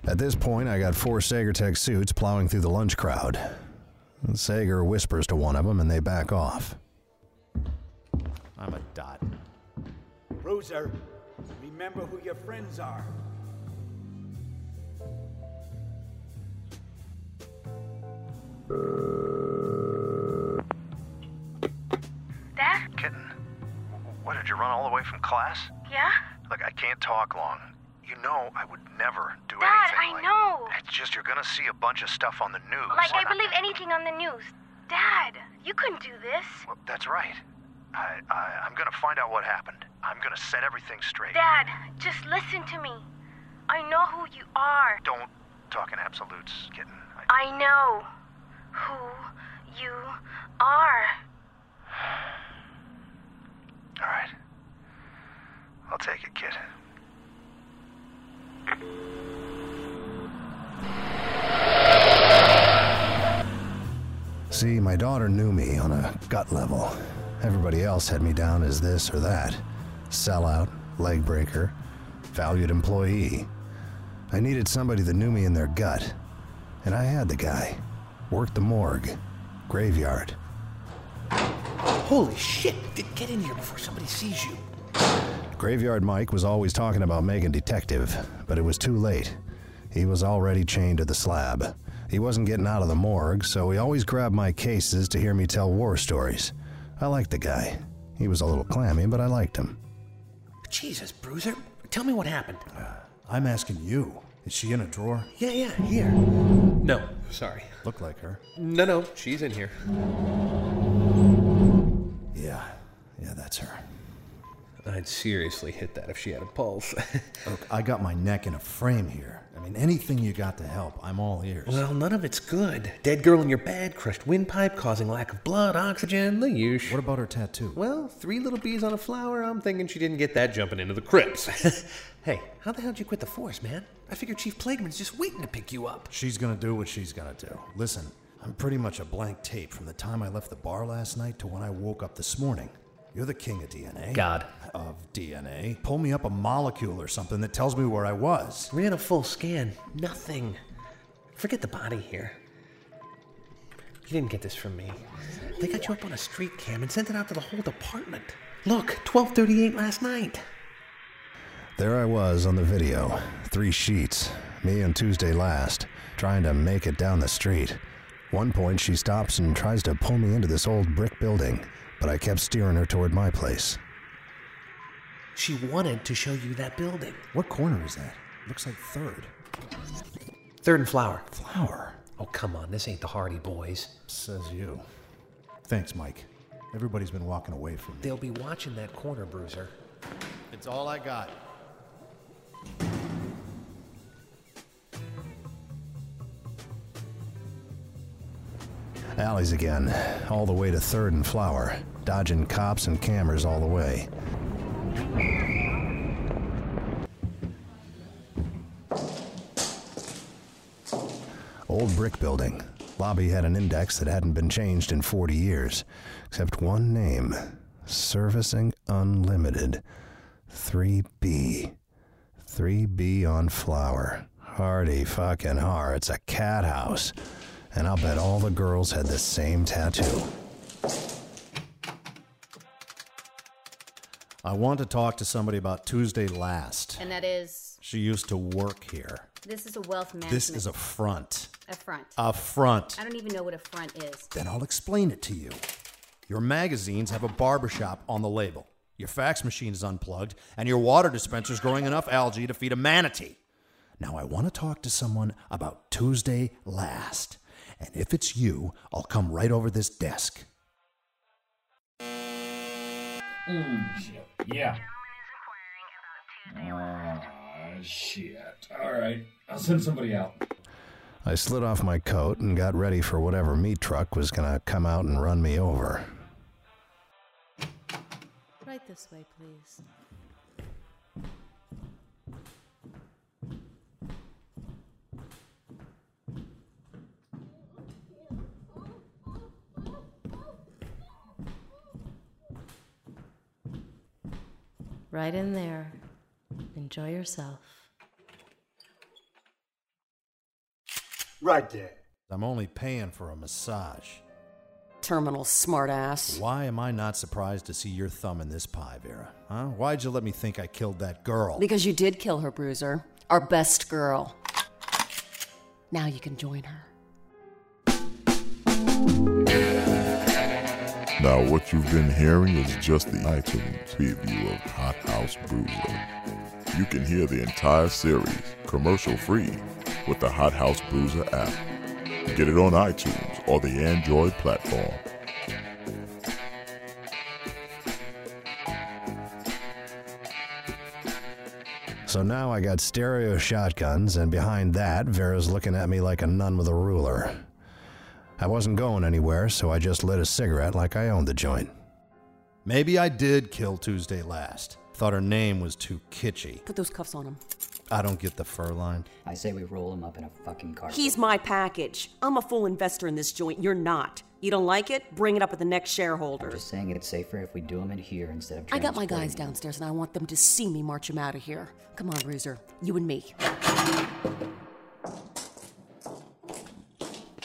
At this point, I got four Sagertech suits plowing through the lunch crowd. Sager whispers to one of them and they back off. I'm a dot. Bruiser, remember who your friends are. Dad? What, did you run all the way from class? Yeah? Look, I can't talk long. You know I would never do anything. Dad, anything I like... know. It's just you're gonna see a bunch of stuff on the news. Like, I believe anything on the news. Dad, you couldn't do this. Well, that's right. I, I, I'm gonna find out what happened. I'm gonna set everything straight. Dad, just listen to me. I know who you are. Don't talk in absolutes, kitten. I know who you are. All right. I'll take it, kid. See, my daughter knew me on a gut level. Everybody else had me down as this or that sellout, leg breaker, valued employee. I needed somebody that knew me in their gut. And I had the guy. Worked the morgue, graveyard. Holy shit! Get in here before somebody sees you. Graveyard Mike was always talking about making detective, but it was too late. He was already chained to the slab. He wasn't getting out of the morgue, so he always grabbed my cases to hear me tell war stories. I liked the guy. He was a little clammy, but I liked him. Jesus, Bruiser. Tell me what happened. Uh, I'm asking you. Is she in a drawer? Yeah, yeah, here. No, sorry. Look like her. No, no, she's in here. Yeah. Yeah, that's her. I'd seriously hit that if she had a pulse. Look, I got my neck in a frame here. I mean, anything you got to help, I'm all ears. well, none of it's good. Dead girl in your bed, crushed windpipe causing lack of blood, oxygen, the usual. What about her tattoo? Well, three little bees on a flower. I'm thinking she didn't get that jumping into the crypts. hey, how the hell did you quit the force, man? I figured Chief Plagueman's just waiting to pick you up. She's gonna do what she's gonna do. Listen, I'm pretty much a blank tape from the time I left the bar last night to when I woke up this morning. You're the king of DNA. God. Of DNA. Pull me up a molecule or something that tells me where I was. Ran a full scan. Nothing. Forget the body here. You didn't get this from me. They got you up on a street cam and sent it out to the whole department. Look, 1238 last night. There I was on the video. Three sheets. Me and Tuesday last, trying to make it down the street. One point, she stops and tries to pull me into this old brick building, but I kept steering her toward my place. She wanted to show you that building. What corner is that? Looks like third. Third and Flower. Flower? Oh, come on. This ain't the Hardy Boys. Says you. Thanks, Mike. Everybody's been walking away from me. They'll be watching that corner, Bruiser. It's all I got. Alleys again, all the way to Third and Flower, dodging cops and cameras all the way. Old brick building. Lobby had an index that hadn't been changed in 40 years, except one name Servicing Unlimited. 3B. 3B on Flower. Hardy fucking har. It's a cat house. And I'll bet all the girls had the same tattoo. I want to talk to somebody about Tuesday last. And that is, She used to work here. this is a wealth management. This is a front. a front. A front. I don't even know what a front is. Then I'll explain it to you. Your magazines have a barbershop on the label. Your fax machine is unplugged, and your water dispenser is growing enough algae to feed a manatee. Now I want to talk to someone about Tuesday last. And if it's you, I'll come right over this desk. Mm, shit. Yeah. Ah, shit. All right. I'll send somebody out. I slid off my coat and got ready for whatever meat truck was gonna come out and run me over. Right this way, please. Right in there. Enjoy yourself. Right there. I'm only paying for a massage. Terminal smartass. Why am I not surprised to see your thumb in this pie, Vera? Huh? Why'd you let me think I killed that girl? Because you did kill her, Bruiser. Our best girl. Now you can join her. Now, what you've been hearing is just the iTunes preview of Hot House Bruiser. You can hear the entire series commercial free with the Hot House Bruiser app. Get it on iTunes or the Android platform. So now I got stereo shotguns, and behind that, Vera's looking at me like a nun with a ruler. I wasn't going anywhere, so I just lit a cigarette like I owned the joint. Maybe I did kill Tuesday last. Thought her name was too kitschy. Put those cuffs on him. I don't get the fur line. I say we roll him up in a fucking car. He's my package. I'm a full investor in this joint. You're not. You don't like it? Bring it up with the next shareholders. Just saying it's safer if we do him in here instead of. I got my guys him. downstairs and I want them to see me march him out of here. Come on, Bruiser. You and me.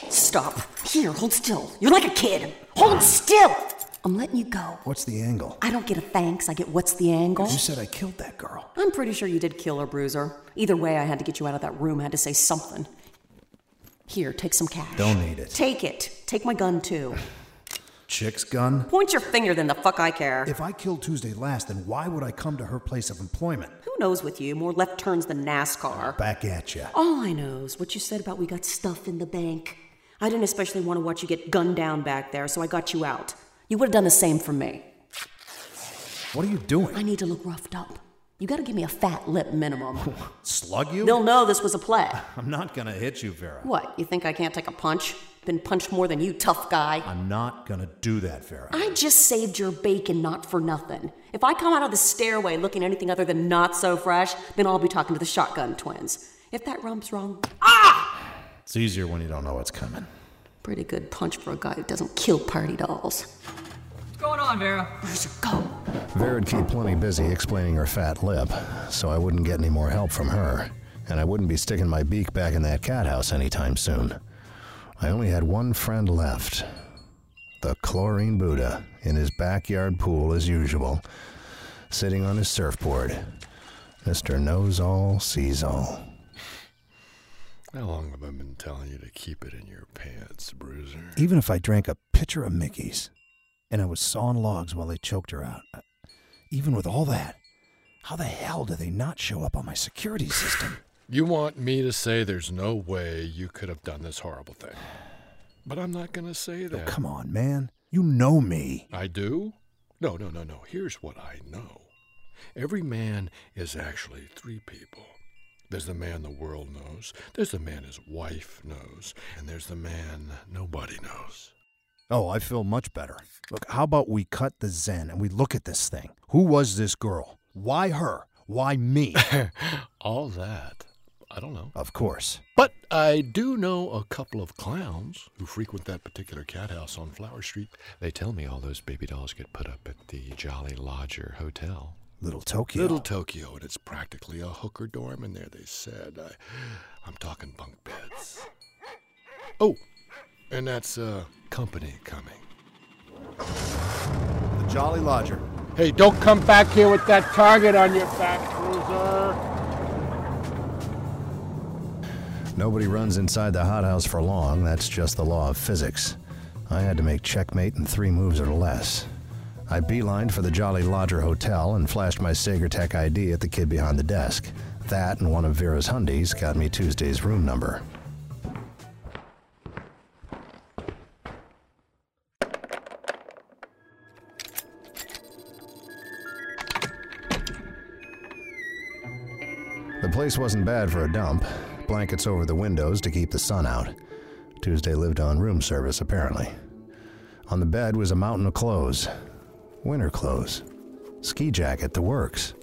Stop. Here, hold still. You're like a kid. Hold still. I'm letting you go. What's the angle? I don't get a thanks. I get what's the angle. You said I killed that girl. I'm pretty sure you did kill her, Bruiser. Either way, I had to get you out of that room. I had to say something. Here, take some cash. Don't need it. Take it. Take my gun, too. Chick's gun? Point your finger, then the fuck I care. If I killed Tuesday last, then why would I come to her place of employment? Who knows with you? More left turns than NASCAR. Back at you. All I know is what you said about we got stuff in the bank. I didn't especially want to watch you get gunned down back there, so I got you out. You would have done the same for me. What are you doing? I need to look roughed up. You gotta give me a fat lip minimum. Slug you? They'll know this was a play. I'm not gonna hit you, Vera. What, you think I can't take a punch? Been punched more than you, tough guy. I'm not gonna do that, Vera. I just saved your bacon not for nothing. If I come out of the stairway looking anything other than not so fresh, then I'll be talking to the shotgun twins. If that rump's wrong, ah! It's easier when you don't know what's coming. pretty good punch for a guy who doesn't kill party dolls. What's going on, Vera? Where's her go. Vera'd keep plenty busy explaining her fat lip, so I wouldn't get any more help from her, and I wouldn't be sticking my beak back in that cat house anytime soon. I only had one friend left the chlorine Buddha in his backyard pool as usual, sitting on his surfboard. Mr. Knows All, Sees All. How long have I been telling you to keep it in your pants, Bruiser? Even if I drank a pitcher of Mickey's and I was sawing logs while they choked her out, uh, even with all that, how the hell do they not show up on my security system? You want me to say there's no way you could have done this horrible thing. But I'm not going to say that. Oh, come on, man. You know me. I do? No, no, no, no. Here's what I know every man is actually three people. There's the man the world knows, there's the man his wife knows, and there's the man nobody knows. Oh, I feel much better. Look, how about we cut the zen and we look at this thing? Who was this girl? Why her? Why me? All that, I don't know. Of course. But I do know a couple of clowns who frequent that particular cat house on Flower Street. They tell me all those baby dolls get put up at the Jolly Lodger Hotel. Little Tokyo. Little Tokyo, and it's practically a hooker dorm in there, they said. I, I'm talking bunk beds. Oh, and that's uh, company coming. The Jolly Lodger. Hey, don't come back here with that target on your back, cruiser. Nobody runs inside the hothouse for long, that's just the law of physics. I had to make checkmate in three moves or less. I beelined for the Jolly Lodger Hotel and flashed my Sagertech ID at the kid behind the desk. That and one of Vera's Hundies got me Tuesday's room number. The place wasn't bad for a dump. Blankets over the windows to keep the sun out. Tuesday lived on room service, apparently. On the bed was a mountain of clothes. Winter clothes. Ski jacket, the works.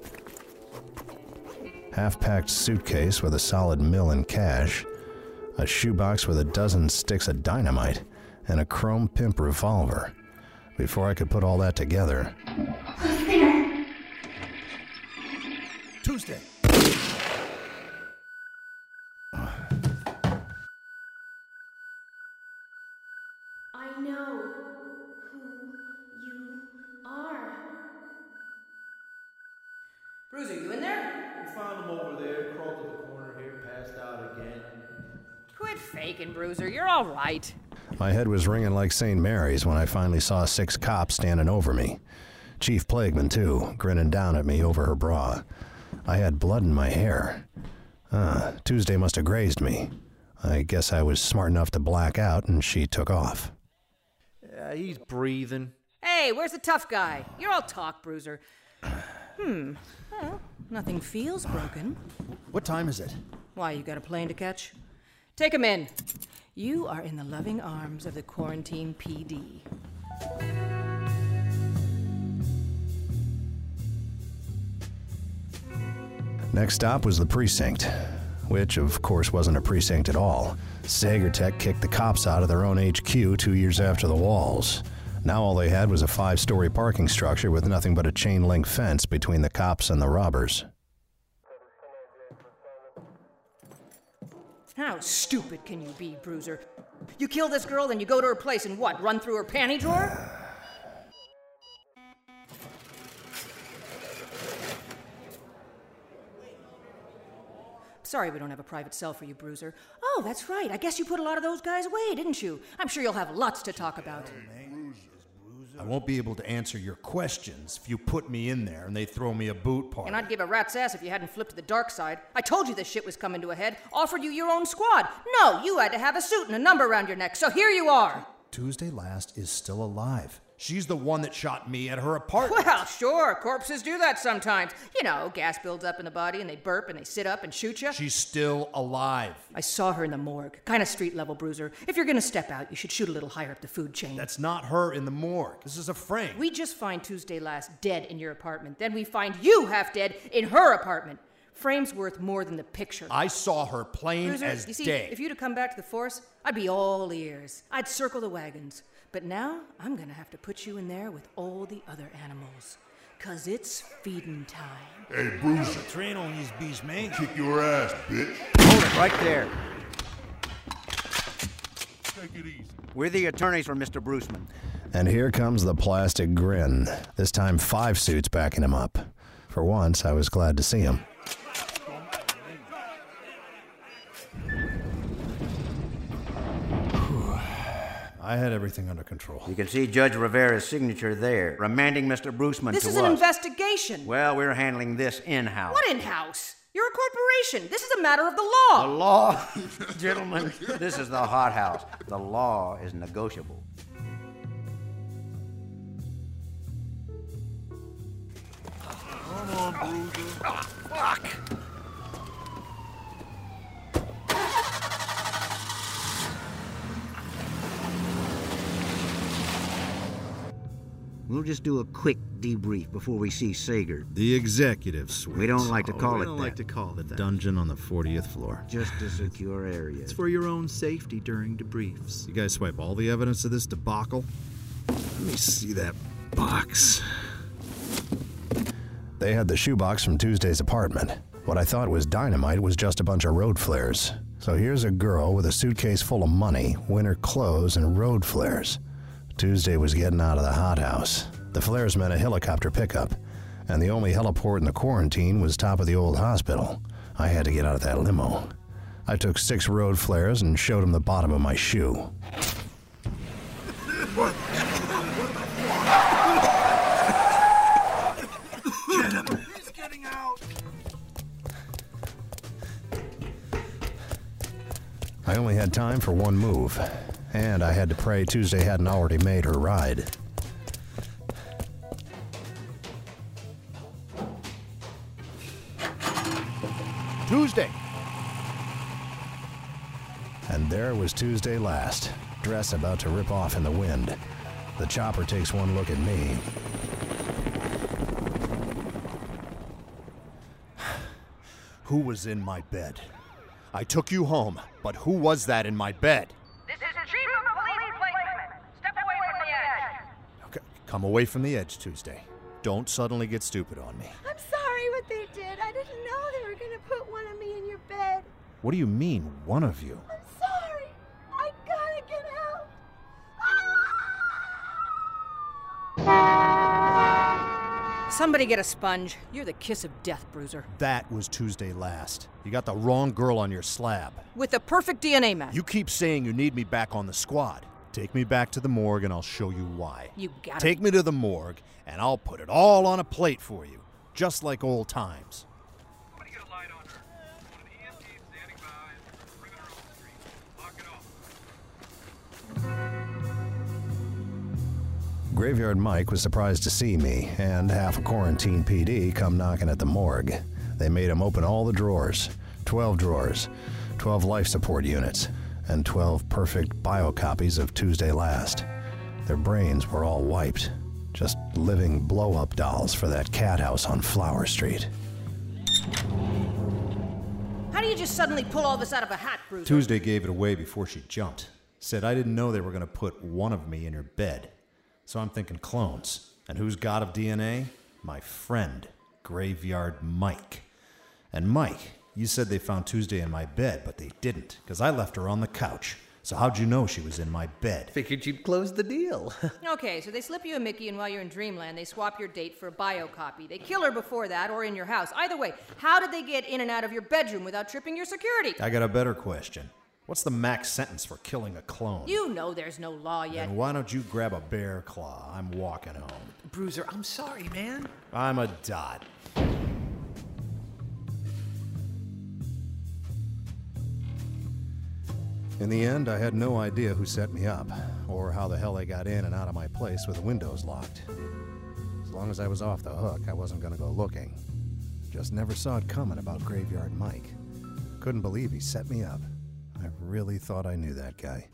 Half packed suitcase with a solid mill in cash. A shoebox with a dozen sticks of dynamite. And a chrome pimp revolver. Before I could put all that together, Tuesday. Right. My head was ringing like St. Mary's when I finally saw six cops standing over me. Chief Plagueman, too, grinning down at me over her bra. I had blood in my hair. Ah, Tuesday must have grazed me. I guess I was smart enough to black out and she took off. Yeah, he's breathing. Hey, where's the tough guy? You're all talk, Bruiser. Hmm. Well, nothing feels broken. What time is it? Why, you got a plane to catch? Take him in. You are in the loving arms of the quarantine PD. Next stop was the precinct, which of course wasn't a precinct at all. Sagertech kicked the cops out of their own HQ two years after the walls. Now all they had was a five story parking structure with nothing but a chain link fence between the cops and the robbers. How stupid can you be, Bruiser? You kill this girl, then you go to her place and what? Run through her panty drawer? Sorry we don't have a private cell for you, Bruiser. Oh, that's right. I guess you put a lot of those guys away, didn't you? I'm sure you'll have lots to talk about. I won't be able to answer your questions if you put me in there and they throw me a boot party. And I'd give a rat's ass if you hadn't flipped to the dark side. I told you this shit was coming to a head. Offered you your own squad. No, you had to have a suit and a number around your neck, so here you are. Tuesday Last is still alive. She's the one that shot me at her apartment. Well, sure, corpses do that sometimes. You know, gas builds up in the body and they burp and they sit up and shoot you. She's still alive. I saw her in the morgue. Kind of street level bruiser. If you're gonna step out, you should shoot a little higher up the food chain. That's not her in the morgue. This is a frame. We just find Tuesday last dead in your apartment. Then we find you half dead in her apartment. Frame's worth more than the picture. I saw her plain Bruiser, as you see, day. if you'd have come back to the force, I'd be all ears. I'd circle the wagons. But now I'm gonna have to put you in there with all the other animals. Cause it's feeding time. Hey, Bruiser. Train on these beasts, man. Kick your ass, bitch. Hold it right there. Take it easy. We're the attorneys for Mr. Bruceman. And here comes the plastic grin. This time, five suits backing him up. For once, I was glad to see him. I had everything under control. You can see Judge Rivera's signature there, remanding Mr. Bruceman This to This is us. an investigation. Well, we're handling this in-house. What in house? You're a corporation. This is a matter of the law. The law, gentlemen, this is the hot house. The law is negotiable. Come on, Bruiser. Ah, fuck! We'll just do a quick debrief before we see Sager. The executive suite. We don't like to oh, call we it don't that. like to call it the dungeon on the 40th floor. Just a secure area. It's for your own safety during debriefs. You guys swipe all the evidence of this debacle? Let me see that box. They had the shoebox from Tuesday's apartment. What I thought was dynamite was just a bunch of road flares. So here's a girl with a suitcase full of money, winter clothes, and road flares. Tuesday was getting out of the hothouse. The flares meant a helicopter pickup, and the only heliport in the quarantine was top of the old hospital. I had to get out of that limo. I took six road flares and showed him the bottom of my shoe. I only had time for one move, and I had to pray Tuesday hadn't already made her ride. Tuesday. And there was Tuesday last, dress about to rip off in the wind. The chopper takes one look at me. Who was in my bed? I took you home, but who was that in my bed? This is Chief of Police Placement. Step away from the edge. Okay, come away from the edge, Tuesday. Don't suddenly get stupid on me. I'm sorry what they did. I didn't know they were gonna put one of me in your bed. What do you mean, one of you? I'm sorry. I gotta get out. Somebody get a sponge. You're the kiss of death, Bruiser. That was Tuesday last. You got the wrong girl on your slab. With the perfect DNA match. You keep saying you need me back on the squad. Take me back to the morgue and I'll show you why. You got it. Take me to the morgue and I'll put it all on a plate for you, just like old times. Graveyard Mike was surprised to see me and half a quarantine PD come knocking at the morgue. They made him open all the drawers 12 drawers, 12 life support units, and 12 perfect biocopies of Tuesday Last. Their brains were all wiped, just living blow up dolls for that cat house on Flower Street. How do you just suddenly pull all this out of a hat, Bruiser? Tuesday gave it away before she jumped. Said I didn't know they were going to put one of me in your bed. So I'm thinking clones. And who's god of DNA? My friend, Graveyard Mike. And Mike, you said they found Tuesday in my bed, but they didn't, because I left her on the couch. So how'd you know she was in my bed? Figured you'd close the deal. Okay, so they slip you a Mickey, and while you're in Dreamland, they swap your date for a biocopy. They kill her before that, or in your house. Either way, how did they get in and out of your bedroom without tripping your security? I got a better question. What's the max sentence for killing a clone? You know there's no law yet. Then why don't you grab a bear claw? I'm walking home. Bruiser, I'm sorry, man. I'm a dot. In the end, I had no idea who set me up, or how the hell they got in and out of my place with the windows locked. As long as I was off the hook, I wasn't to go looking. Just never saw it coming about Graveyard Mike. Couldn't believe he set me up. I really thought I knew that guy.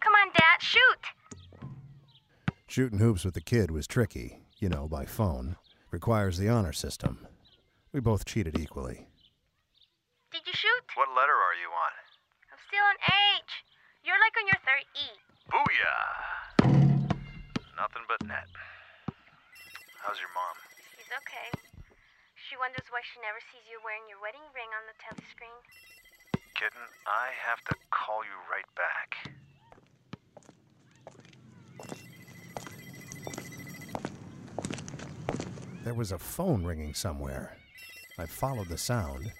Come on, Dad, shoot! Shooting hoops with the kid was tricky, you know, by phone. Requires the honor system. We both cheated equally. Did you shoot? What letter are you on? I'm still on H. You're like on your third E. Booyah! Nothing but net. How's your mom? She's okay. She wonders why she never sees you wearing your wedding ring on the telescreen. Kitten, I have to call you right back. There was a phone ringing somewhere. I followed the sound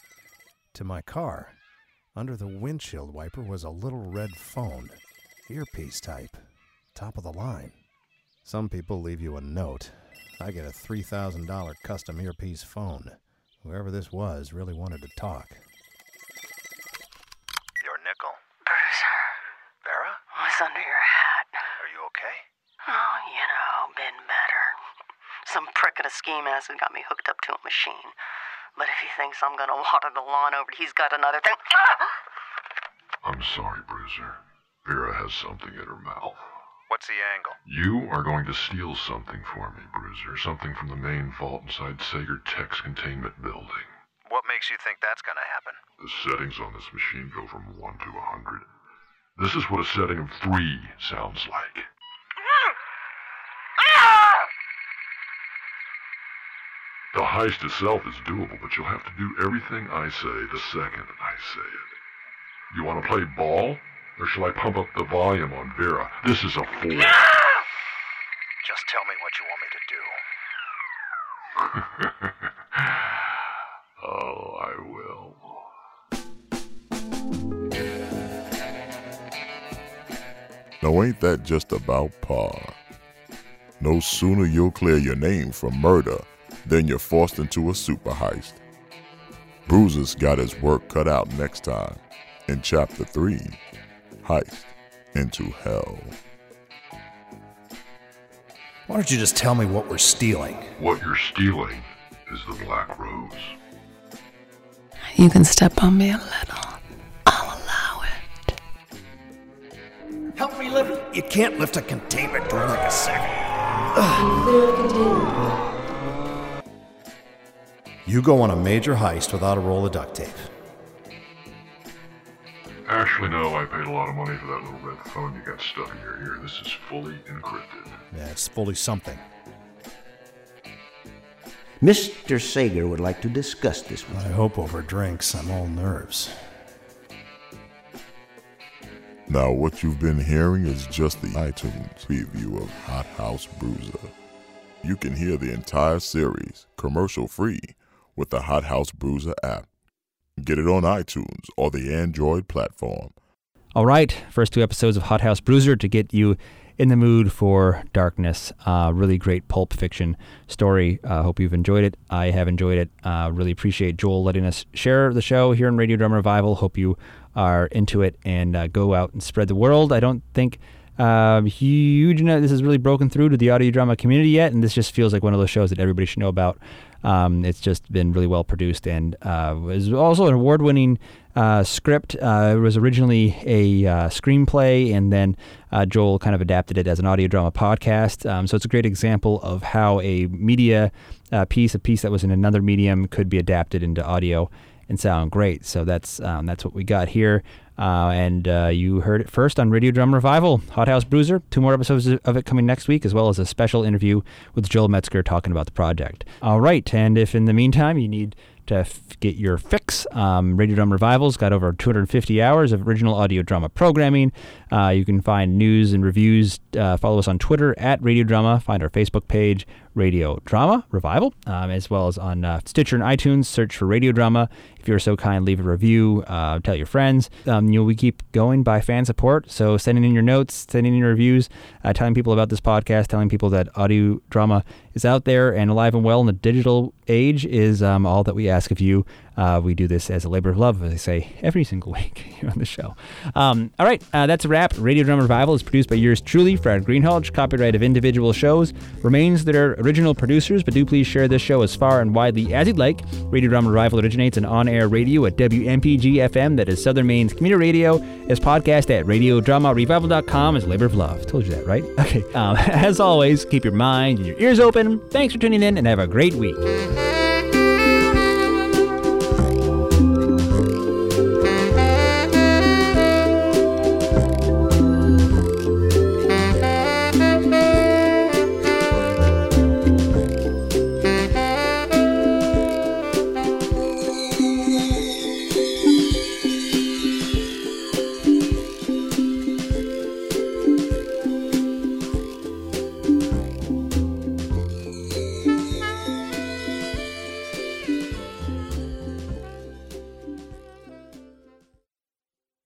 to my car. Under the windshield wiper was a little red phone, earpiece type, top of the line. Some people leave you a note. I get a $3,000 custom earpiece phone. Whoever this was really wanted to talk. Your nickel. Bruiser, Vera? what's under your hat? Are you okay? Oh, you know, been better. Some prick at a ski mask has got me hooked up to a machine. But if he thinks I'm gonna water the lawn over, he's got another thing. I'm sorry, Bruiser. Vera has something in her mouth. What's the angle? You are going to steal something for me, Bruiser. Something from the main vault inside Sagertech's containment building. What makes you think that's gonna happen? The settings on this machine go from 1 to a 100. This is what a setting of 3 sounds like. The heist itself is doable, but you'll have to do everything I say the second I say it. You want to play ball? Or shall I pump up the volume on Vera? This is a four. Just tell me what you want me to do. oh, I will. Now, ain't that just about par? No sooner you'll clear your name from murder than you're forced into a super heist. Bruiser's got his work cut out next time in Chapter 3 Heist into Hell. Why don't you just tell me what we're stealing? What you're stealing is the Black Rose. You can step on me a little. I'll allow it. Help me lift. You can't lift a containment door like a second. You go on a major heist without a roll of duct tape. Actually, no, I paid a lot of money for that little red phone you got stuck in your ear. This is fully encrypted. Yeah, it's fully something. Mr. Sager would like to discuss this with I hope over drinks I'm all nerves. Now, what you've been hearing is just the iTunes preview of Hot House Bruiser. You can hear the entire series commercial free with the Hot House Bruiser app. Get it on iTunes or the Android platform. All right, first two episodes of Hot House Bruiser to get you in the mood for darkness. Uh, really great pulp fiction story. Uh, hope you've enjoyed it. I have enjoyed it. Uh, really appreciate Joel letting us share the show here in Radio Drama Revival. Hope you are into it and uh, go out and spread the word. I don't think um, huge. This has really broken through to the audio drama community yet, and this just feels like one of those shows that everybody should know about. Um, it's just been really well produced and uh, was also an award-winning uh, script. Uh, it was originally a uh, screenplay, and then uh, Joel kind of adapted it as an audio drama podcast. Um, so it's a great example of how a media uh, piece, a piece that was in another medium, could be adapted into audio and sound great. So that's um, that's what we got here. Uh, and uh, you heard it first on Radio Drama Revival, Hot House Bruiser. Two more episodes of it coming next week, as well as a special interview with Joel Metzger talking about the project. All right, and if in the meantime you need to f- get your fix. Um, Radio Drama Revival's got over 250 hours of original audio drama programming. Uh, you can find news and reviews. Uh, follow us on Twitter at Radio Drama. Find our Facebook page, Radio Drama Revival, um, as well as on uh, Stitcher and iTunes. Search for Radio Drama. If you're so kind, leave a review. Uh, tell your friends. Um, you know, we keep going by fan support. So sending in your notes, sending in your reviews, uh, telling people about this podcast, telling people that audio drama is out there and alive and well in the digital age is um, all that we ask of you. Uh, we do this as a labor of love, as I say, every single week here on the show. Um, all right, uh, that's a wrap. Radio Drama Revival is produced by yours truly, Fred Greenhalgh. Copyright of individual shows remains their original producers, but do please share this show as far and widely as you'd like. Radio Drama Revival originates in on-air radio at WMPG FM, that is Southern Maine's community radio, is podcast at radiodramarevival.com as labor of love. Told you that, right? Okay. Um, as always, keep your mind and your ears open. Thanks for tuning in and have a great week.